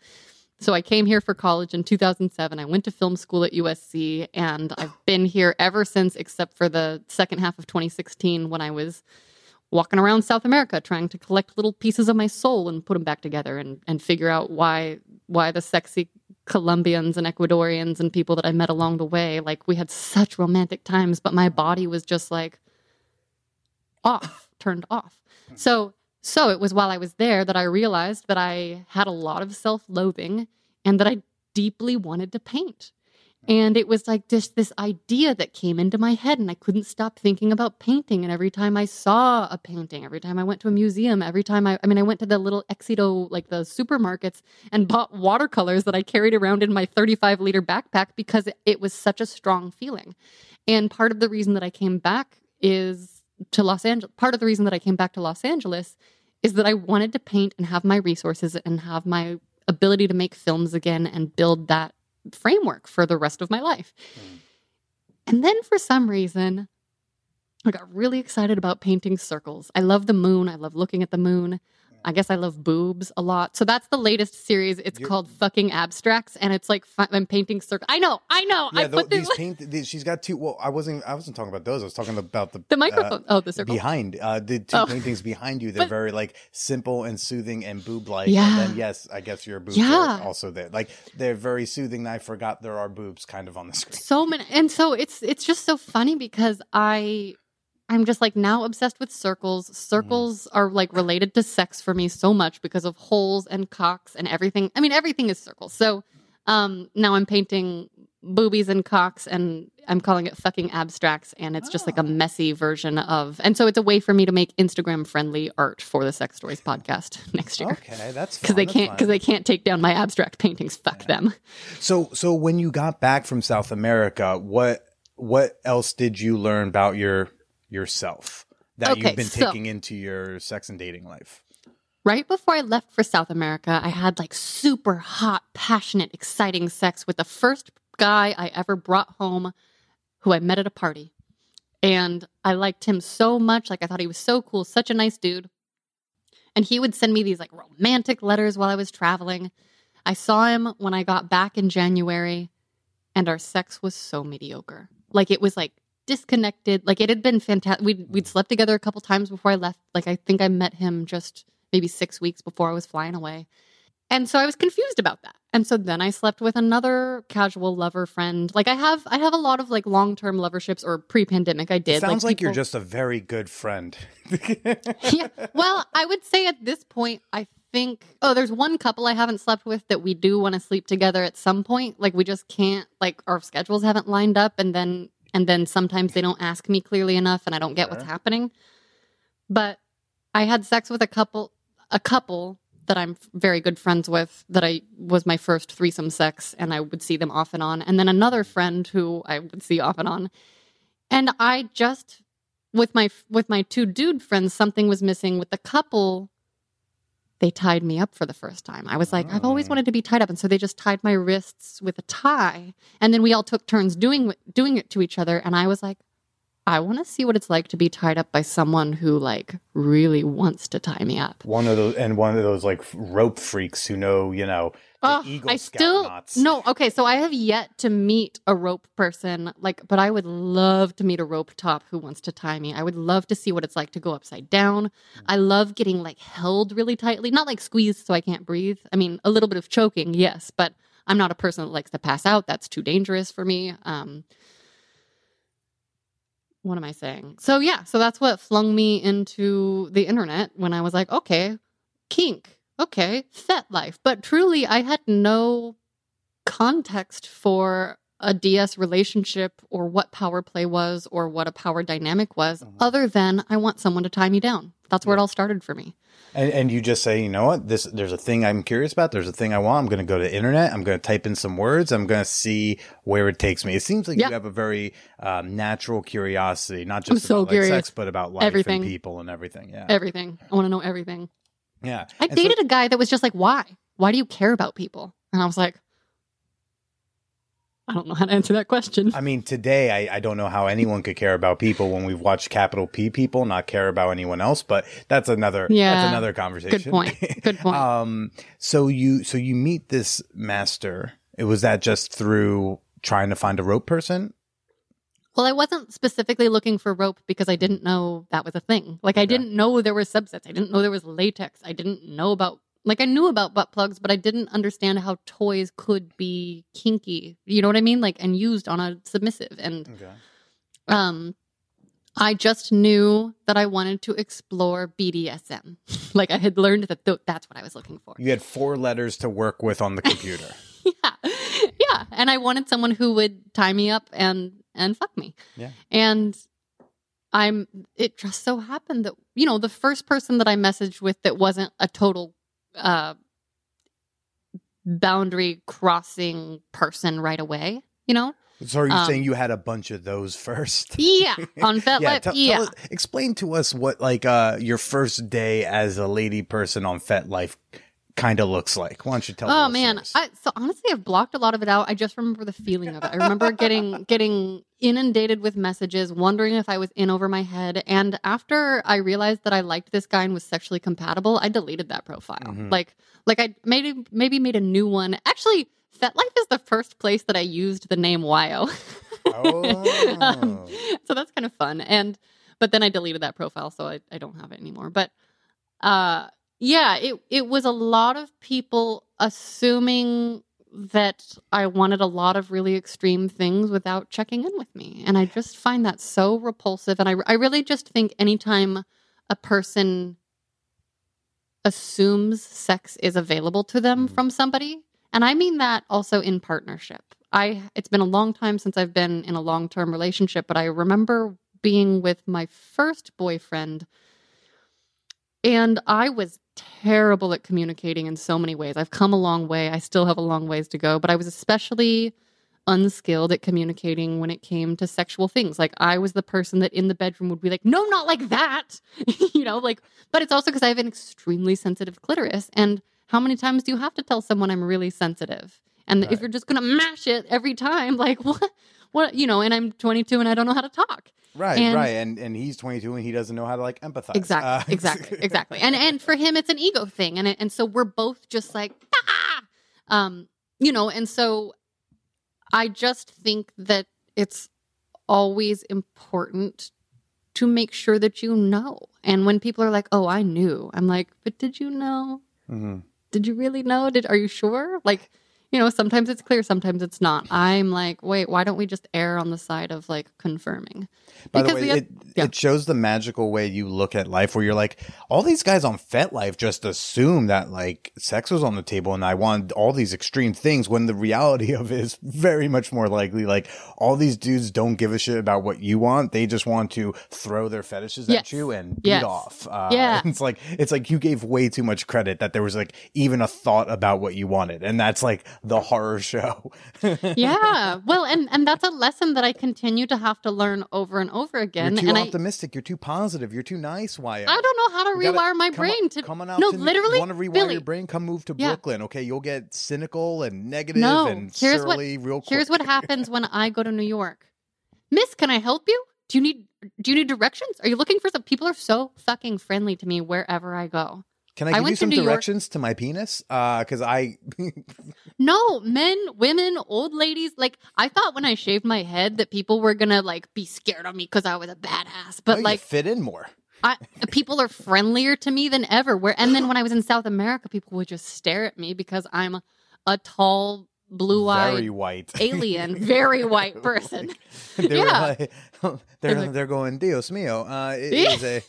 So I came here for college in 2007. I went to film school at USC, and I've been here ever since, except for the second half of 2016 when I was walking around South America trying to collect little pieces of my soul and put them back together and, and figure out why why the sexy Colombians and Ecuadorians and people that I met along the way. Like we had such romantic times, but my body was just like off, turned off. So so it was while I was there that I realized that I had a lot of self-loathing and that I deeply wanted to paint. And it was like just this idea that came into my head, and I couldn't stop thinking about painting. And every time I saw a painting, every time I went to a museum, every time I, I mean, I went to the little Éxito, like the supermarkets, and bought watercolors that I carried around in my 35 liter backpack because it, it was such a strong feeling. And part of the reason that I came back is to Los Angeles. Part of the reason that I came back to Los Angeles is that I wanted to paint and have my resources and have my ability to make films again and build that framework for the rest of my life. Mm. And then for some reason, I got really excited about painting circles. I love the moon. I love looking at the moon. I guess I love boobs a lot. So that's the latest series. It's You're, called fucking abstracts, and it's like I'm painting circles. I know, I know. Yeah, I put these paint. These, she's got two. Well, I wasn't. I wasn't talking about those. I was talking about the the microphone. Uh, oh, the circle behind. Uh, the two oh. paintings behind you. They're but, very like simple and soothing and boob like. Yeah. And then yes, I guess your boobs yeah. are also there. Like they're very soothing. I forgot there are boobs kind of on the screen. So many, and so it's it's just so funny because I I'm just like now obsessed with circles. Mm. Circles mm. are like related to sex for me so much because of holes and cocks and everything. I mean, everything is circles. So um, now I'm painting boobies and cocks and I'm calling it fucking abstracts. And it's just like a oh. messy version of, and so it's a way for me to make Instagram friendly art for the Sex Stories podcast next year. Okay, that's because they can't because they can't take down my abstract paintings. Fuck yeah. them. So, so when you got back from South America, what what else did you learn about your yourself that okay, you've been so, taking into your sex and dating life? Right before I left for South America, I had like super hot, passionate, exciting sex with the first guy I ever brought home who I met at a party. And I liked him so much. Like, I thought he was so cool, such a nice dude. And he would send me these like romantic letters while I was traveling. I saw him when I got back in January, and our sex was so mediocre. Like, it was like disconnected. Like it had been fantastic. We'd we'd slept together a couple times before I left. Like I think I met him just maybe six weeks before I was flying away. And so I was confused about that. And so then I slept with another casual lover friend. Like I have I have a lot of like long-term loverships or pre-pandemic I did. It sounds like, like people... you're just a very good friend. yeah. Well, I would say at this point I think oh there's one couple I haven't slept with that we do want to sleep together at some point. Like we just can't like our schedules haven't lined up and then and then sometimes they don't ask me clearly enough and I don't get what's happening. But I had sex with a couple a couple that I'm very good friends with that I was my first threesome sex and I would see them off and on and then another friend who I would see off and on. And I just with my with my two dude friends something was missing with the couple they tied me up for the first time. I was like, oh. I've always oh. wanted to be tied up, and so they just tied my wrists with a tie, and then we all took turns doing doing it to each other. And I was like, I want to see what it's like to be tied up by someone who like really wants to tie me up. One of those, and one of those like rope freaks who know, you know, uh, I still knots. no. Okay, so I have yet to meet a rope person, like, but I would love to meet a rope top who wants to tie me. I would love to see what it's like to go upside down. Mm. I love getting like held really tightly, not like squeezed so I can't breathe. I mean, a little bit of choking, yes, but I'm not a person that likes to pass out. That's too dangerous for me. Um, what am I saying? So yeah, so that's what flung me into the internet when I was like, okay, kink okay, FetLife. But truly, I had no context for a DS relationship or what power play was or what a power dynamic was, uh-huh. other than I want someone to tie me down. That's where yeah. it all started for me. And, and, you just say, you know what, this there's a thing I'm curious about. There's a thing I want. I'm going to go to the internet. I'm going to type in some words. I'm going to see where it takes me. It seems like yeah. you have a very um, natural curiosity, not just so about like, sex, but about life everything. and people and everything. Yeah, everything. I want to know everything. Yeah. I and dated so- a guy that was just like, why? Why do you care about people? And I was like, I don't know how to answer that question. I mean, today I, I don't know how anyone could care about people when we've watched capital P people not care about anyone else, but that's another yeah, that's another conversation. Good point. Good point. um so you so you meet this master. It was that just through trying to find a rope person? Well, I wasn't specifically looking for rope because I didn't know that was a thing. Like, okay. I didn't know there were subsets. I didn't know there was latex. I didn't know about like I knew about butt plugs, but I didn't understand how toys could be kinky. You know what I mean? Like and used on a submissive. And Okay. um I just knew that I wanted to explore BDSM. like I had learned that th- that's what I was looking for. You had four letters to work with on the computer. yeah. Yeah. And I wanted someone who would tie me up and and fuck me. Yeah. And I'm it just so happened that you know, the first person that I messaged with that wasn't a total uh boundary crossing person right away, you know? so are you Um, saying you had a bunch of those first? Yeah. On FetLife. Yeah. us- explain to us what like uh your first day as a lady person on FetLife kind of looks like. Why don't you tell? Us? Oh man. I, so honestly, I've blocked a lot of it out. I just remember the feeling of it. I remember getting getting inundated with messages, wondering if I was in over my head. And after I realized that I liked this guy and was sexually compatible, I deleted that profile. Mhm. Like, like I maybe maybe made a new one. Actually, FetLife is the first place that I used the name Wyo. Oh. Um, so that's kind of fun. And but then I deleted that profile, so I, I don't have it anymore. But uh yeah, it it was a lot of people assuming that I wanted a lot of really extreme things without checking in with me. And I just find that so repulsive. And I, I really just think anytime a person assumes sex is available to them Mhm. from somebody, and I mean that also in partnership. I it's been a long time since I've been in a long-term relationship, but I remember being with my first boyfriend and I was terrible at communicating in so many ways. I've come a long way. I still have a long ways to go, but I was especially unskilled at communicating when it came to sexual things. Like I was the person that in the bedroom would be like, "No, not like that." you know, like but it's also cuz I have an extremely sensitive clitoris and how many times do you have to tell someone I'm really sensitive? And Right. if you're just going to mash it every time, like what what, you know, and I'm 22 and I don't know how to talk. Right, and- right, and and he's 22 and he doesn't know how to like empathize. Exactly, Uh, exactly, exactly. And and for him, it's an ego thing, and and so we're both just like, ah! um, you know. And so, I just think that it's always important to make sure that you know. And when people are like, "Oh, I knew," I'm like, "But did you know? Mhm. Did you really know? Did are you sure?" Like. You know, sometimes it's clear, sometimes it's not. I'm like, wait, why don't we just err on the side of like confirming? By the Because way, the- it, yeah. it shows the magical way you look at life where you're like, all these guys on FetLife just assume that like sex was on the table and I want all these extreme things when the reality of it is very much more likely like all these dudes don't give a shit about what you want. They just want to throw their fetishes Yes. at you and beat Yes. off. Uh, Yeah. It's like, it's like you gave way too much credit that there was like even a thought about what you wanted. And that's like the horror show. yeah well and and that's a lesson that i continue to have to learn over and over again You're too and I, optimistic. You're too positive. You're too nice. Why? I don't know how to You rewire my come brain to come on out no to, literally want to rewire Billy, your brain come move to Yeah. brooklyn okay you'll get cynical and negative No, and here's what- real quick here's what happens when i go to new york miss can i help you do you need do you need directions are you looking for some people are so fucking friendly to me wherever i go can i I give you went to some New York- directions to my penis uh because i no men women old ladies like i thought when i shaved my head that people were gonna like be scared of me because i was a badass but no, you like fit in more I, people are friendlier to me than ever. Where and then when I was in South America, people would just stare at me because I'm a tall, blue-eyed very white alien, very white person. they Yeah. like, they're like- they're going dios mio uh it Yeah. is a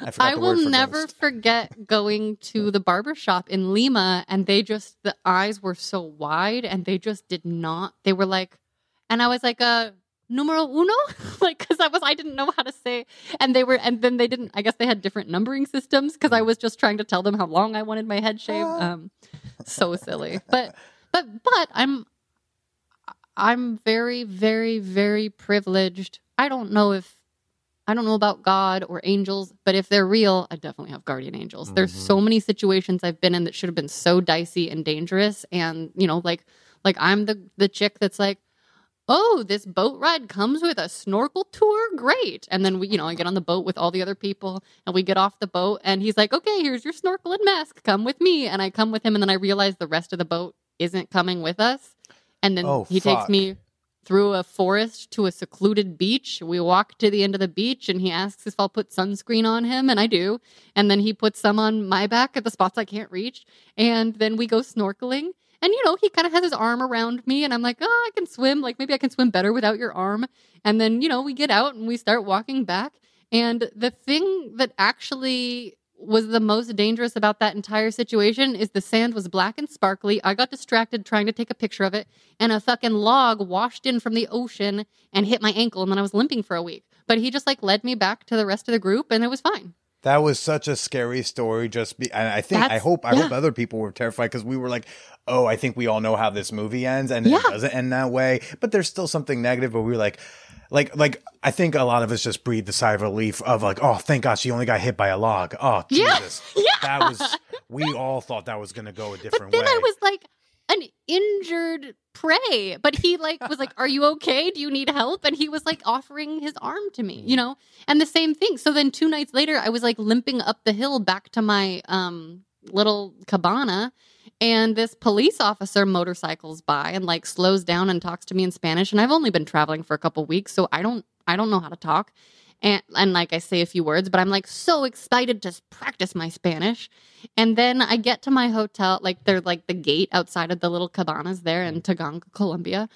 I, I will never ghost. forget going to the barber shop in Lima, and they just the eyes were so wide, and they just did not. They were like, and I was like, uh, numero uno, like because I was I didn't know how to say, and they were, and then they didn't. I guess they had different numbering systems because I was just trying to tell them how long I wanted my head shaved. Ah. Um, so silly, but but but I'm I'm very very very privileged. I don't know if I don't know about God or angels, but if they're real, I definitely have guardian angels. There's Mhm. so many situations I've been in that should have been so dicey and dangerous and, you know, like like I'm the the chick that's like, "Oh, this boat ride comes with a snorkel tour. Great." And then we, you know, I get on the boat with all the other people and we get off the boat and he's like, "Okay, here's your snorkel and mask. Come with me." And I come with him and then I realize the rest of the boat isn't coming with us. And then Oh, he fuck. takes me through a forest to a secluded beach. We walk to the end of the beach and he asks if I'll put sunscreen on him, and I do. And then he puts some on my back at the spots I can't reach. And then we go snorkeling. And you know, he kind of has his arm around me, and I'm like, oh, I can swim. Like maybe I can swim better without your arm. And then, you know, we get out and we start walking back. And the thing that actually was the most dangerous about that entire situation is the sand was black and sparkly. I got distracted trying to take a picture of it, and a fucking log washed in from the ocean and hit my ankle, and then I was limping for a week. But he just like led me back to the rest of the group, and it was fine. That was such a scary story. Just be, and I think I hope I yeah. hope other people were terrified because we were like, oh, I think we all know how this movie ends, and Yeah. it doesn't end that way. But there's still something negative. But we were like, like, like I think a lot of us just breathed a sigh of relief of like, oh, thank God she only got hit by a log. Oh, Jesus, Yeah. that was. We all thought that was going to go a different. But then way. I was like an injured prey. But he like was like, "Are you okay? Do you need help?" And he was like offering his arm to me, you know. And the same thing. So then two nights later, I was like limping up the hill back to my um little cabana. And this police officer motorcycles by and like slows down and talks to me in Spanish. And I've only been traveling for a couple weeks, so I don't I don't know how to talk. And and like I say a few words, but I'm like so excited to practice my Spanish. And then I get to my hotel, like they're like the gate outside of the little cabanas there in Taganga, Colombia.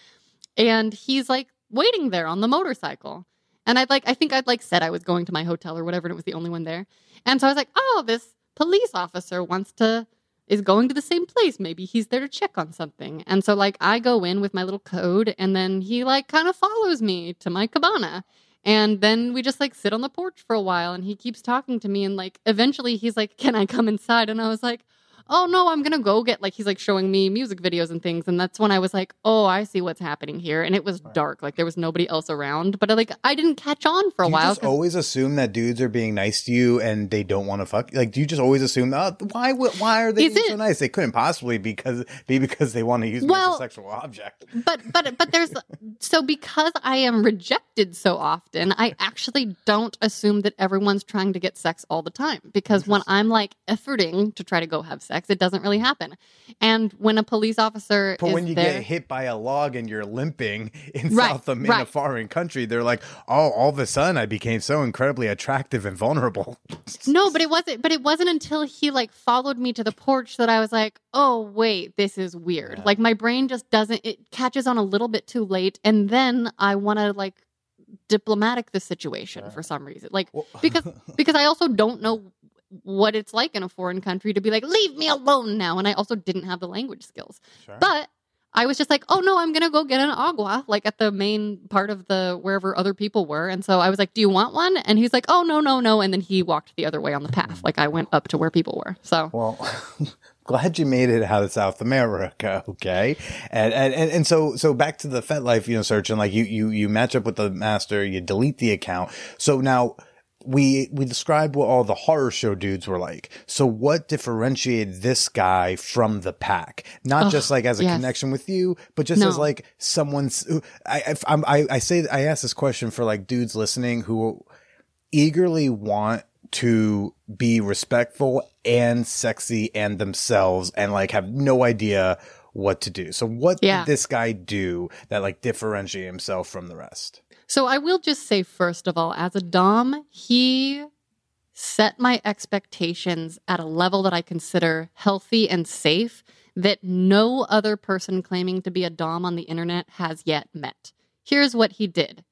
And he's like waiting there on the motorcycle. And I'd like, I think I'd like said I was going to my hotel or whatever, and it was the only one there. And so I was like, oh, this police officer wants to, is going to the same place. Maybe he's there to check on something. And so like I go in with my little code, and then he like kind of follows me to my cabana. And then we just like sit on the porch for a while and he keeps talking to me. And like eventually he's like, Can I come inside? And I was like, Oh no, I'm gonna go get like he's like showing me music videos and things. And that's when I was like, Oh, I see what's happening here. And it was dark, like there was nobody else around. But like I didn't catch on for a do you while. just always assume that dudes are being nice to you and they don't want to fuck? Like, do you just always assume that? Oh, why? Why are they being so nice? They couldn't possibly because be because they want to use me as a sexual object. but but but there's so because I am rejected so often, I actually don't assume that everyone's trying to get sex all the time. Because when I'm like efforting to try to go have sex, it doesn't really happen. And when a police officer But when you there, get hit by a log and you're limping in Right, South Am- in a foreign country, they're like, "Oh, all of a sudden, I became so incredibly attractive and vulnerable." No, but it wasn't. But it wasn't until he like followed me to the porch that I was like, "Oh wait, this is weird." Yeah. Like my brain just doesn't. It catches on a little bit too late, and then I want to like diplomatic the situation for some reason. Like Well- because because I also don't know what it's like in a foreign country to be like, "Leave me alone now," and I also didn't have the language skills. Sure. But I was just like, oh no, I'm gonna go get an agua, like at the main part of the wherever other people were. And so I was like, do you want one? And he's like, oh no, no, no. And then he walked the other way on the path. Like I went up to where people were. So Well, glad you made it out of South America. Okay, and and and, and so so back to the FetLife, you know, search and like you you you match up with the master, you delete the account. So now. We we described what all the horror show dudes were like. So what differentiated this guy from the pack? Not Ugh, just like as a yes. connection with you, but just as like someone's. I I'm, I I say I ask this question for like dudes listening who eagerly want to be respectful and sexy and themselves and like have no idea what to do. So what Yeah. did this guy do that like differentiate himself from the rest? So I will just say, first of all, as a Dom, he set my expectations at a level that I consider healthy and safe that no other person claiming to be a Dom on the internet has yet met. Here's what he did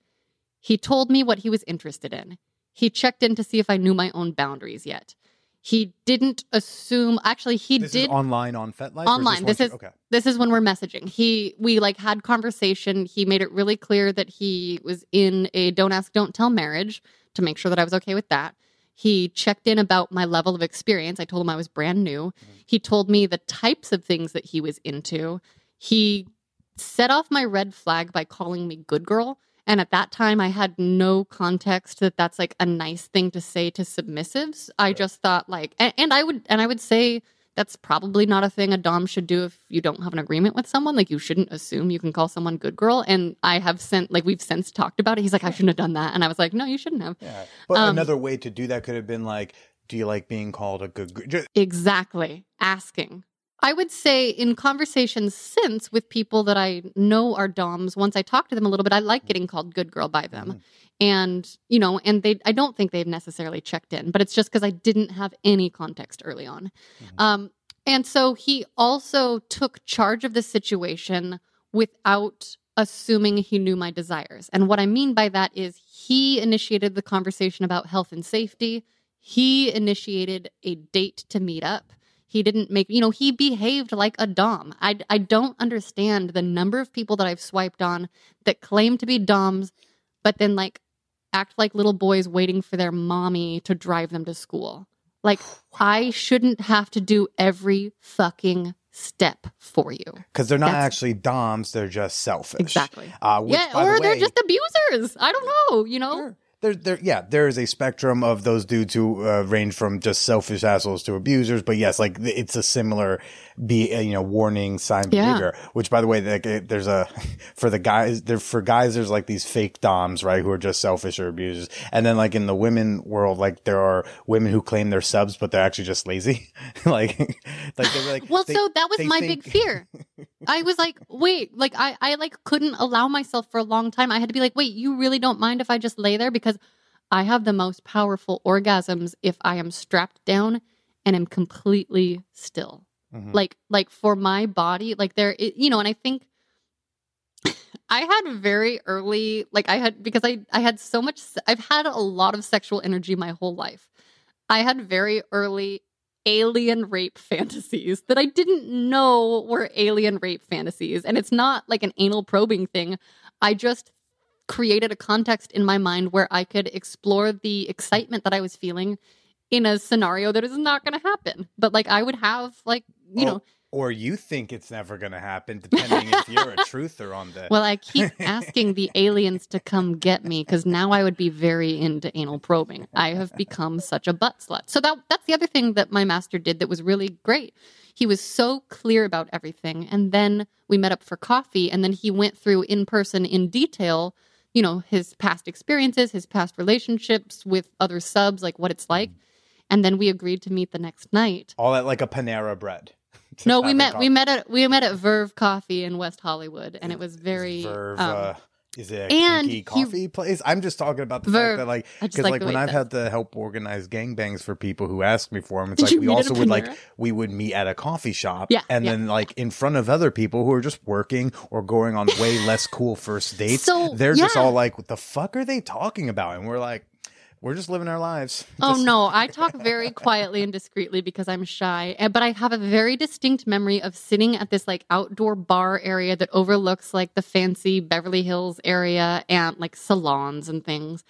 he told me what he was interested in. He checked in to see if I knew my own boundaries yet. He didn't assume, actually, he This did is online on FetLife. is online. this This is okay. this is when we're messaging. He we like had conversation. He made it really clear that he was in a don't ask, don't tell marriage to make sure that I was okay with that. He checked in about my level of experience. I told him I was brand new. Mm-hmm. He told me the types of things that he was into. He set off my red flag by calling me good girl. And at that time, I had no context that that's like a nice thing to say to submissives. I just thought like, and, and I would, and I would say that's probably not a thing a dom should do if you don't have an agreement with someone. Like you shouldn't assume you can call someone good girl. And I have sent, like we've since talked about it. He's like, I shouldn't have done that, and I was like, no, you shouldn't have. Yeah. But Um, another way to do that could have been like, do you like being called a good ju- Exactly, asking. I would say in conversations since with people that I know are DOMs, once I talk to them a little bit, I like getting called good girl by them. Mhm. And, you know, and they I don't think they've necessarily checked in, but it's just because I didn't have any context early on. Mhm. Um, and so he also took charge of the situation without assuming he knew my desires. And what I mean by that is he initiated the conversation about health and safety. He initiated a date to meet up. He didn't make, you know, he behaved like a Dom. I, I don't understand the number of people that I've swiped on that claim to be Doms, but then like act like little boys waiting for their mommy to drive them to school. Like, I shouldn't have to do every fucking step for you. Because they're not That's- actually DOMs, they're just selfish. Exactly. Uh, which, yeah, by the or they're just abusers. I don't know, you know? Sure. There, there, yeah, there is a spectrum of those dudes who uh, range from just selfish assholes to abusers. But yes, like it's a similar, be uh, you know, warning sign Yeah. behavior. Which, by the way, like, there's a for the guys, there for guys, there's like these fake doms, right, who are just selfish or abusers. And then like in the women world, like there are women who claim they're subs, but they're actually just lazy. like, like they're like, Well, they- so that was my think- big fear. I was like, wait, like I, I like couldn't allow myself for a long time. I had to be like, wait, you really don't mind if I just lay there because I have the most powerful orgasms if I am strapped down and am completely still. Mhm. Like, like for my body, like there, it, you know, and I think I had very early, like I had because I I had so much. I've had a lot of sexual energy my whole life. I had very early alien rape fantasies that I didn't know were alien rape fantasies. And it's not like an anal probing thing. I just created a context in my mind where I could explore the excitement that I was feeling in a scenario that is not going to happen. But like I would have like, you know, or you think it's never going to happen, depending if you're a truther on the. well, I keep asking the aliens to come get me because now I would be very into anal probing. I have become such a butt slut. So that that's the other thing that my master did that was really great. He was so clear about everything, and then we met up for coffee, and then he went through in person in detail. You know his past experiences, his past relationships with other subs, like what it's like, mm. and then we agreed to meet the next night. all that like a Panera bread. No, we met coffee. we met at we met at Verve Coffee in West Hollywood, and it was very Verve, um, uh, is it a and kinky he- coffee place? I'm just talking about the Verve. fact that like because like like, when I've had to help organize gangbangs for people who ask me for them, it's Did like we also would like we would meet at a coffee shop, Yeah, and yeah. then like in front of other people who are just working or going on way less cool first dates. So, they're just all like, "What the fuck are they talking about?" And we're like, "We're just living our lives." Oh Just- no, I talk very quietly and discreetly because I'm shy. eh, But I have a very distinct memory of sitting at this like outdoor bar area that overlooks like the fancy Beverly Hills area and like salons and things.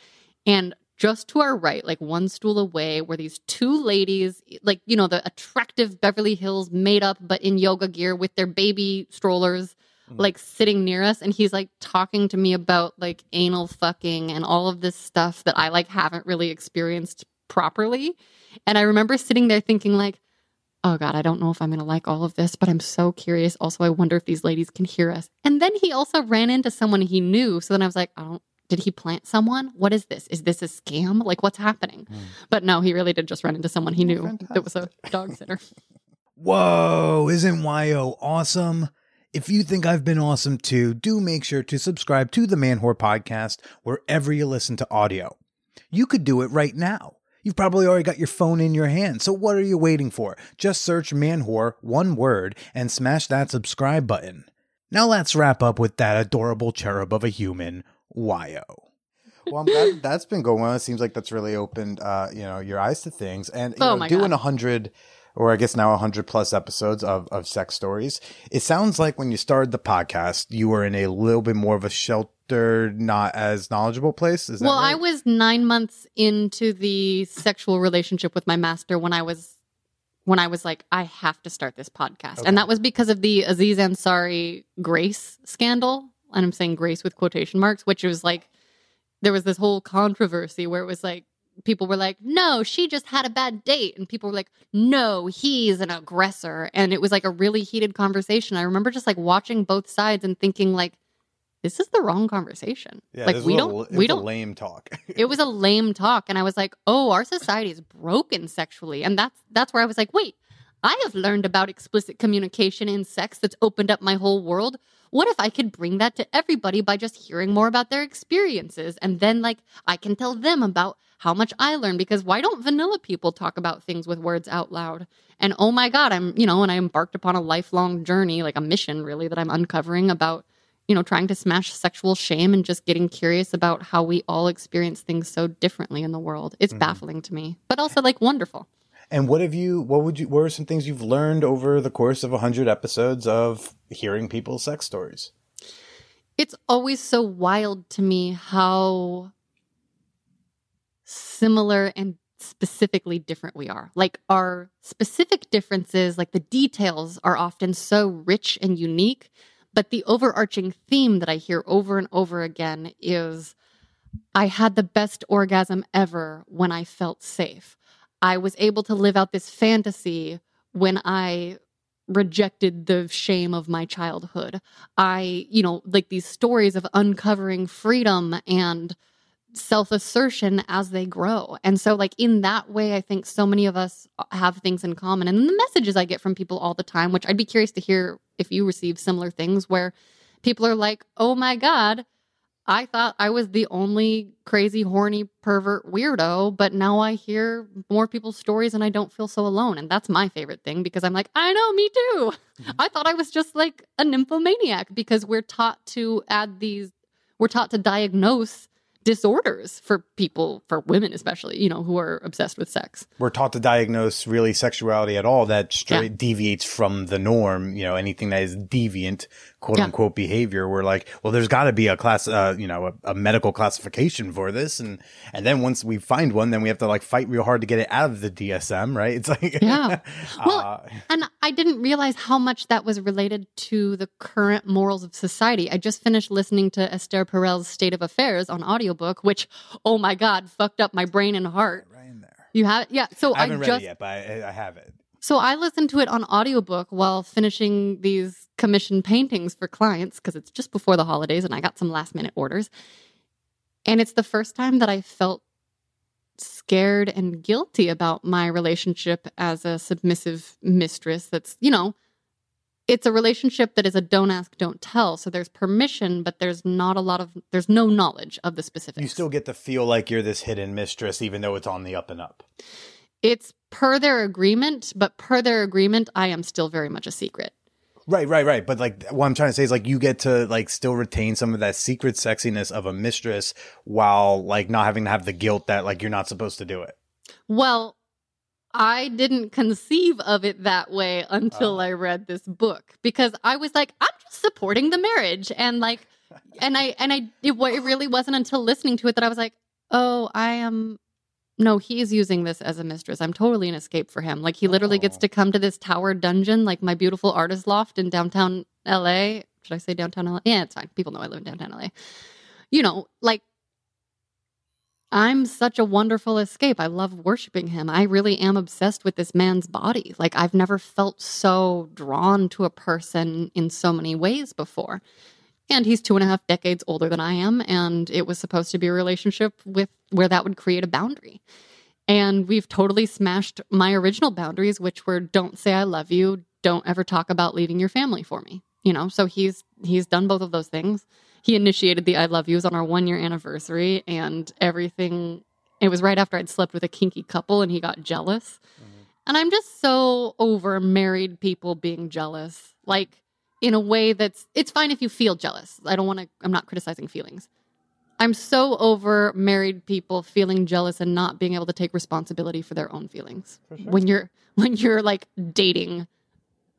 And just to our right, like one stool away, were these two ladies, like, you know, the attractive Beverly Hills made up but in yoga gear with their baby strollers. Like sitting near us. And he's like talking to me about like anal fucking and all of this stuff that I like haven't really experienced properly. And I remember sitting there thinking, like, oh God, I don't know if I'm going to like all of this, but I'm so curious. Also, I wonder if these ladies can hear us. And then he also ran into someone he knew. So then I was like, I don't. Did he plant someone? What is this? Is this a scam? Like, what's happening? Hmm. But no, he really did just run into someone he knew that was a dog sitter. Whoa, isn't YO awesome? If you think I've been awesome too, do make sure to subscribe to the Manwhore podcast wherever you listen to audio. You could do it right now. You've probably already got your phone in your hand, so what are you waiting for? Just search Manwhore, one word, and smash that subscribe button. Now let's wrap up with that adorable cherub of a human, YO. Well, I'm glad that's been going well. It seems like that's really opened, uh, you know, your eyes to things. And you Oh know, my doing a hundred, or I guess now a hundred plus episodes of of sex stories. It sounds like when you started the podcast, you were in a little bit more of a sheltered, not as knowledgeable place. Is that Well, right? I was nine months into the sexual relationship with my master when I was when I was like, I have to start this podcast. Okay. And that was because of the Aziz Ansari Grace scandal. And I'm saying Grace with quotation marks, which was like there was this whole controversy where it was like people were like, no, she just had a bad date. And people were like, no, he's an aggressor. And it was like a really heated conversation. I remember just like watching both sides and thinking like, this is the wrong conversation. yeah, like we don't it we a don't lame talk. it was a lame talk and i was like oh our society is broken sexually and that's that's where i was like wait I have learned about explicit communication in sex that's opened up my whole world. What if I could bring that to everybody by just hearing more about their experiences? And then, like, I can tell them about how much I learned because why don't vanilla people talk about things with words out loud? And oh my God, I'm, you know, and I embarked upon a lifelong journey, like a mission really, that I'm uncovering about, you know, trying to smash sexual shame and just getting curious about how we all experience things so differently in the world. It's mm-hmm. baffling to me, but also like wonderful. And what have you? What would you? What are some things you've learned over the course of hundred episodes of hearing people's sex stories? It's always so wild to me how similar and specifically different we are. Like our specific differences, like the details are often so rich and unique, but the overarching theme that I hear over and over again is I had the best orgasm ever when I felt safe. I was able to live out this fantasy when I rejected the shame of my childhood. I, you know, like these stories of uncovering freedom and self assertion as they grow. And so, like, in that way, I think so many of us have things in common. And the messages I get from people all the time, which I'd be curious to hear if you receive similar things, where people are like, oh my God, I thought I was the only crazy, horny, pervert weirdo, but now I hear more people's stories and I don't feel so alone. And that's my favorite thing because I'm like, I know, me too. Mm-hmm. I thought I was just like a nymphomaniac because we're taught to add these, we're taught to diagnose disorders for people, for women especially, you know, who are obsessed with sex. We're taught to diagnose really sexuality at all that straight deviates from the norm. You know, anything that is deviant, quote Yeah. unquote behavior. We're like, well, there's got to be a class, uh, you know, a, a medical classification for this, and and then once we find one, then we have to like fight real hard to get it out of the DSM, right? It's like, Yeah. Well, uh, And I didn't realize how much that was related to the current morals of society. I just finished listening to Esther Perel's State of Affairs on audiobook, which, oh my God, fucked up my brain and heart. right in there. You have Yeah. So I I, haven't read just it yet, but I, I have it. So I listened to it on audiobook while finishing these commissioned paintings for clients because it's just before the holidays and I got some last minute orders. And it's the first time that I felt scared and guilty about my relationship as a submissive mistress that's, you know, it's a relationship that is a don't ask, don't tell. So there's permission, but there's not a lot of, there's no knowledge of the specifics. You still get to feel like you're this hidden mistress, even though it's on the up and up. It's per their agreement, but per their agreement, I am still very much a secret. Right, right, right. But like what I'm trying to say is like you get to like still retain some of that secret sexiness of a mistress while like not having to have the guilt that like you're not supposed to do it. Well, I didn't conceive of it that way until Oh. I read this book because I was like, I'm just supporting the marriage, and like, and I and I it, it really wasn't until listening to it that I was like, oh, I am. No, he's using this as a mistress. I'm totally an escape for him. Like he literally gets Oh. to come to this tower dungeon, like my beautiful artist loft in downtown LA. Should I say downtown LA? Yeah, it's fine. People know I live in downtown LA. You know, like I'm such a wonderful escape. I love worshiping him. I really am obsessed with this man's body. Like, I've never felt so drawn to a person in so many ways before. And he's two and a half decades older than I am. And it was supposed to be a relationship with where that would create a boundary. And we've totally smashed my original boundaries, which were don't say I love you, don't ever talk about leaving your family for me. You know, so he's he's done both of those things he initiated the I love yous on our one year anniversary and everything. It was right after I'd slept with a kinky couple and he got jealous. Mm-hmm. And I'm just so over married people being jealous. Like in a way that's it's fine if you feel jealous. I don't want to I'm not criticizing feelings. I'm so over married people feeling jealous and not being able to take responsibility for their own feelings. For sure. When you're when you're like dating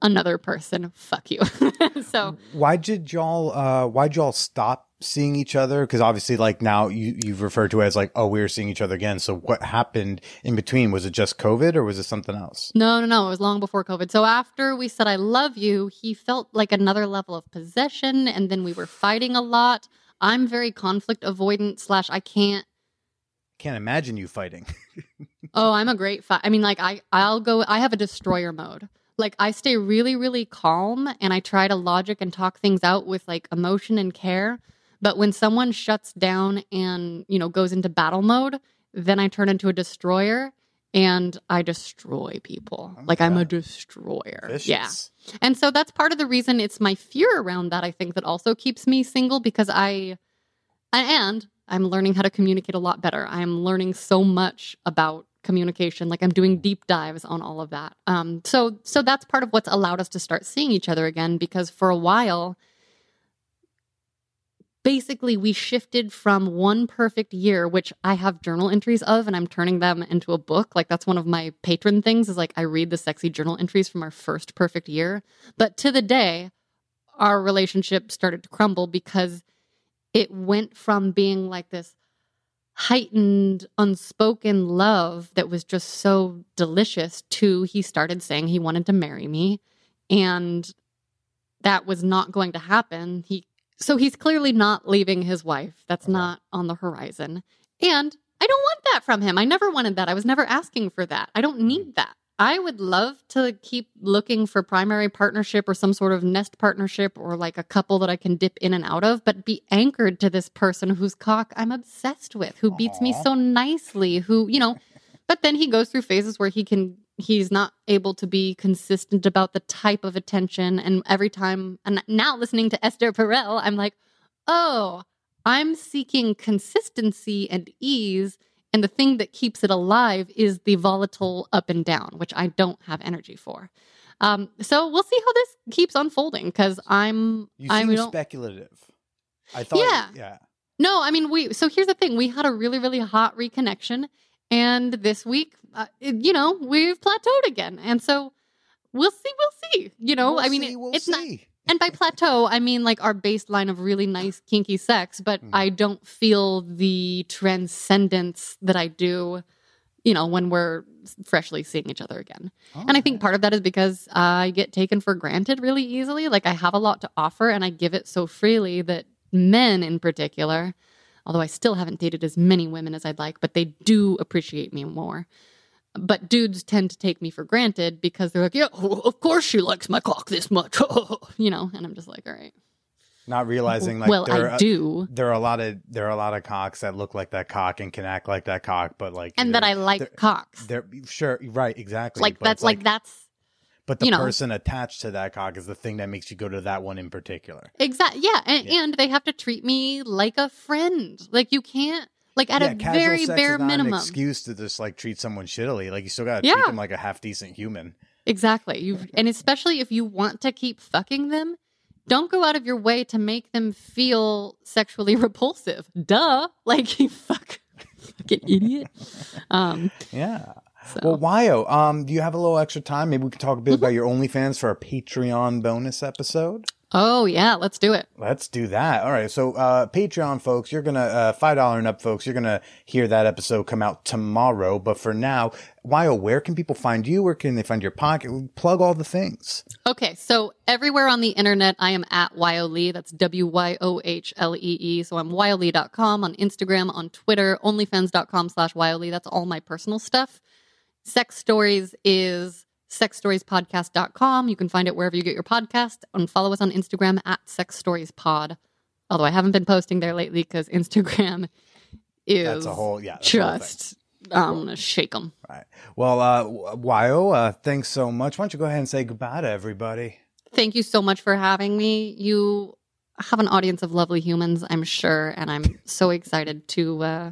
another person, fuck you. so Why did y'all uh why'd y'all stop seeing each other? Because obviously like now you you've referred to it as like, oh, we were seeing each other again. So what happened in between? Was it just COVID or was it something else? No, no, no. It was long before COVID. So after we said I love you, he felt like another level of possession, and then we were fighting a lot. I'm very conflict avoidant slash I can't. Can't imagine you fighting. Oh, I'm a great fight. I mean, like I I'll go. I have a destroyer mode. Like I stay really, really calm, and I try to logic and talk things out with like emotion and care. But when someone shuts down and you know goes into battle mode, then I turn into a destroyer. and I destroy people. Like I'm a destroyer. Yeah. And so that's part of the reason it's my fear around that I think that also keeps me single because I and I'm learning how to communicate a lot better. I'm learning so much about communication like I'm doing deep dives on all of that. Um so so that's part of what's allowed us to start seeing each other again because for a while basically we shifted from one perfect year which i have journal entries of and i'm turning them into a book like that's one of my Patreon things is like i read the sexy journal entries from our first perfect year but to the day our relationship started to crumble because it went from being like this heightened unspoken love that was just so delicious to he started saying he wanted to marry me and that was not going to happen he so he's clearly not leaving his wife. That's Okay. not on the horizon. And I don't want that from him. I never wanted that. I was never asking for that. I don't hmm. need that. I would love to keep looking for primary partnership or some sort of nest partnership or like a couple that I can dip in and out of, but be anchored to this person whose cock I'm obsessed with, who beats me so nicely, who, you know, but then he goes through phases where he can he's not able to be consistent about the type of attention and every time and now listening to Esther Perel I'm like oh I'm seeking consistency and ease and the thing that keeps it alive is the volatile up and down which I don't have energy for um so we'll see how this keeps unfolding cuz I'm You I seem don't speculative. I thought. Yeah. Yeah. no, I mean we. So here's the thing: we had a really, really hot reconnection, and this week, uh, it- you know, we've plateaued again, and so we'll see. We'll see. You know, We'll I mean, see, it- we'll it's not. And by plateau, I mean like our baseline of really nice kinky sex, but Mhm. I don't feel the transcendence that I do, you know, when we're freshly seeing each other again. And I think part of that is because I get taken for granted really easily. Like I have a lot to offer and I give it so freely that men in particular, although I still haven't dated as many women as I'd like, but they do appreciate me more. But dudes tend to take me for granted because they're like, yeah, of course she likes my cock this much, you know, and I'm just like, all right. not realizing like well, there I are, uh, do. there are a lot of there are a lot of cocks that look like that cock and can act like that cock, but like And that I like they're- cocks. They're sure right, exactly. Like but that's it's like, that's But the you know. person attached to that cock is the thing that makes you go to that one in particular. Exactly. Yeah. And, Yeah. and they have to treat me like a friend. Like you can't, like at yeah, a very bare minimum. An excuse to just like treat someone shittily. Like you still gotta Yeah. treat them like a half decent human. Exactly. You and especially if you want to keep fucking them, don't go out of your way to make them feel sexually repulsive. Duh. Like you fuck fucking idiot. Um Yeah. so Well, Wyoh, um, do you have a little extra time? Maybe we could talk a Mm-hmm. bit about your OnlyFans for our Patreon bonus episode. Oh yeah, let's do it. Let's do that. All right. So, uh, Patreon folks, you're going to, uh, $5 and up folks, you're going to hear that episode come out tomorrow. But for now, Wyoh, where can people find you? Where can they find your pocket? Plug all the things. Okay, so everywhere on the internet, I am at Wyohlee. That's W Y O H L E E. So I'm wyohlee.com on Instagram, on Twitter, onlyfans.com slash Wyohlee. That's all my personal stuff. Sex Stories is sexstoriespodcast.com. You can find it wherever you get your podcast and follow us on Instagram at Sex Stories Pod. Although I haven't been posting there lately because Instagram is That's a whole, yeah. that's a whole just, I'm going to shake them. Right. Well, uh, Wyoh, uh, thanks so much. Why don't you go ahead and say goodbye to everybody? Thank you so much for having me. You have an audience of lovely humans, I'm sure, and I'm so excited to uh,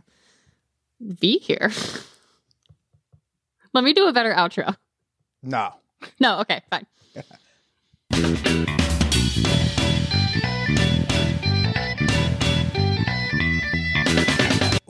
be here. Let me do a better outro. No. No, okay, fine.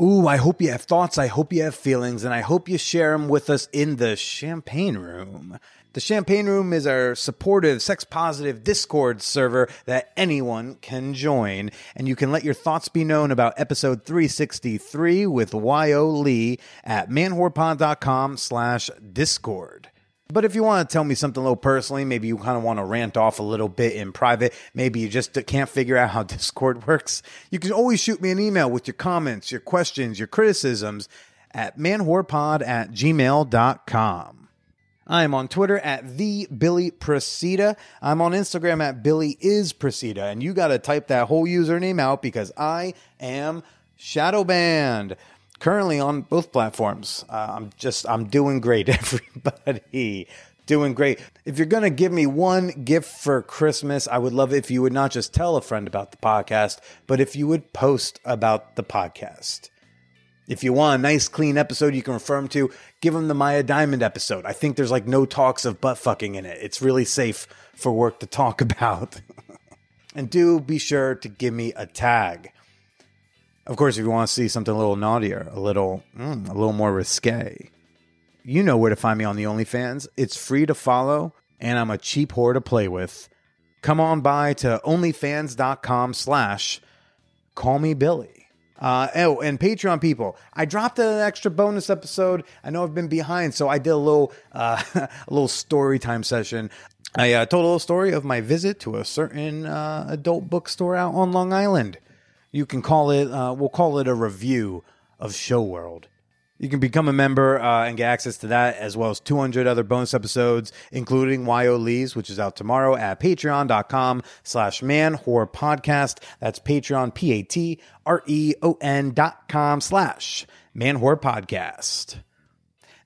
Ooh, I hope you have thoughts. I hope you have feelings, and I hope you share them with us in the Champagne Room. The Champagne Room is our supportive, sex positive Discord server that anyone can join. And you can let your thoughts be known about episode 363 with Wyoh Lee at manwhorepod.com slash Discord. But if you want to tell me something a little personally, maybe you kind of want to rant off a little bit in private, maybe you just can't figure out how Discord works, you can always shoot me an email with your comments, your questions, your criticisms at manwhorepod at gmail.com. I am on Twitter at the Billy Procida. I'm on Instagram at Billy is Procida, and you got to type that whole username out because I am shadow banned. Currently on both platforms. Uh, I'm just, I'm doing great, everybody. Doing great. If you're going to give me one gift for Christmas, I would love if you would not just tell a friend about the podcast, but if you would post about the podcast. If you want a nice, clean episode you can refer them to, give them the Maya Diamond episode. I think there's like no talks of butt fucking in it. It's really safe for work to talk about. and do be sure to give me a tag. Of course, if you want to see something a little naughtier, a little, mm, a little more risque, you know where to find me on the OnlyFans. It's free to follow, and I'm a cheap whore to play with. Come on by to onlyfans.com slash call me Billy. Uh, oh, and Patreon people, I dropped an extra bonus episode. I know I've been behind, so I did a little, uh, a little story time session. I uh, told a little story of my visit to a certain uh, adult bookstore out on Long Island. You can call it, uh, we'll call it a review of Show World. You can become a member uh, and get access to that, as well as 200 other bonus episodes, including Wyoh Lee's, which is out tomorrow at patreon.com slash manwhore podcast. That's Patreon, P-A-T-R-E-O-N dot com slash manwhore podcast.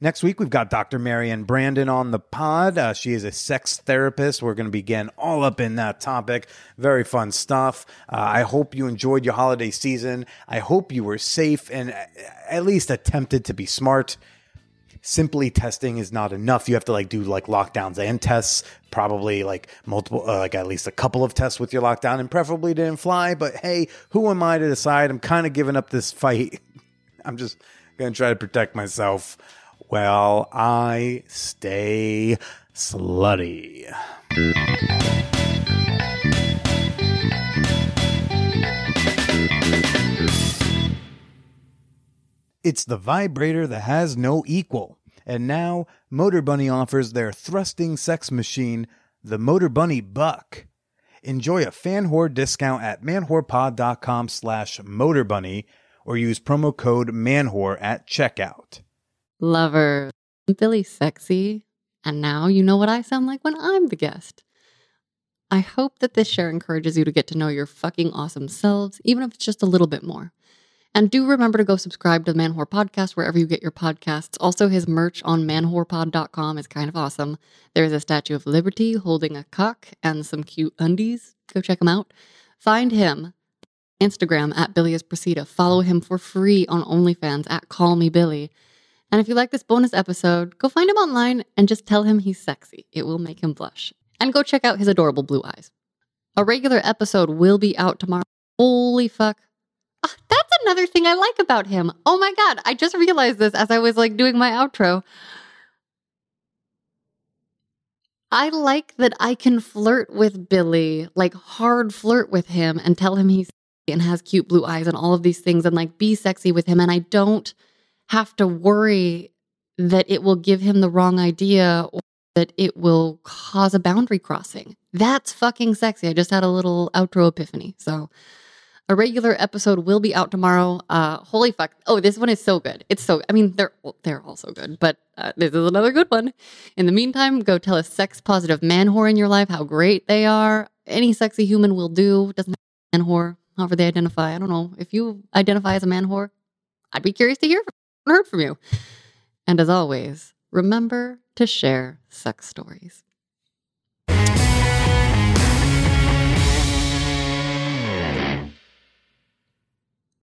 Next week, we've got Dr. Marianne Brandon on the pod. Uh, she is a sex therapist. We're going to be getting all up in that topic. Very fun stuff. Uh, I hope you enjoyed your holiday season. I hope you were safe and uh, at least attempted to be smart. Simply testing is not enough. You have to like do like lockdowns and tests, probably like multiple, uh, like at least a couple of tests with your lockdown, and preferably didn't fly. But hey, who am I to decide? I'm kind of giving up this fight. I'm just going to try to protect myself while I stay slutty. It's the vibrator that has no equal. And now, Motorbunny offers their thrusting sex machine, the Motorbunny Buck. Enjoy a fan whore discount at manwhorepod.com slash motorbunny or use promo code manwhore at checkout. Lover. Billy sexy. And now you know what I sound like when I'm the guest. I hope that this share encourages you to get to know your fucking awesome selves, even if it's just a little bit more. And do remember to go subscribe to the Man Whore Podcast wherever you get your podcasts. Also, his merch on manwhorepod.com is kind of awesome. There's a Statue of Liberty holding a cock and some cute undies. Go check him out. Find him Instagram at Billy Espressita. Follow him for free on OnlyFans at Call Me Billy. And if you like this bonus episode, go find him online and just tell him he's sexy. It will make him blush. And go check out his adorable blue eyes. A regular episode will be out tomorrow. Holy fuck. Ah, that's another thing I like about him. Oh my God. I just realized this as I was like doing my outro. I like that I can flirt with Billy, like hard flirt with him and tell him he's and has cute blue eyes and all of these things and like be sexy with him. And I don't have to worry that it will give him the wrong idea or that it will cause a boundary crossing. That's fucking sexy. I just had a little outro epiphany. So a regular episode will be out tomorrow. Uh, holy fuck! Oh, this one is so good. It's so. I mean, they're they're all so good, but uh, this is another good one. In the meantime, go tell a sex positive man whore in your life how great they are. Any sexy human will do. Doesn't man whore, however they identify. I don't know if you identify as a man whore. I'd be curious to hear heard from you. And as always, remember to share sex stories.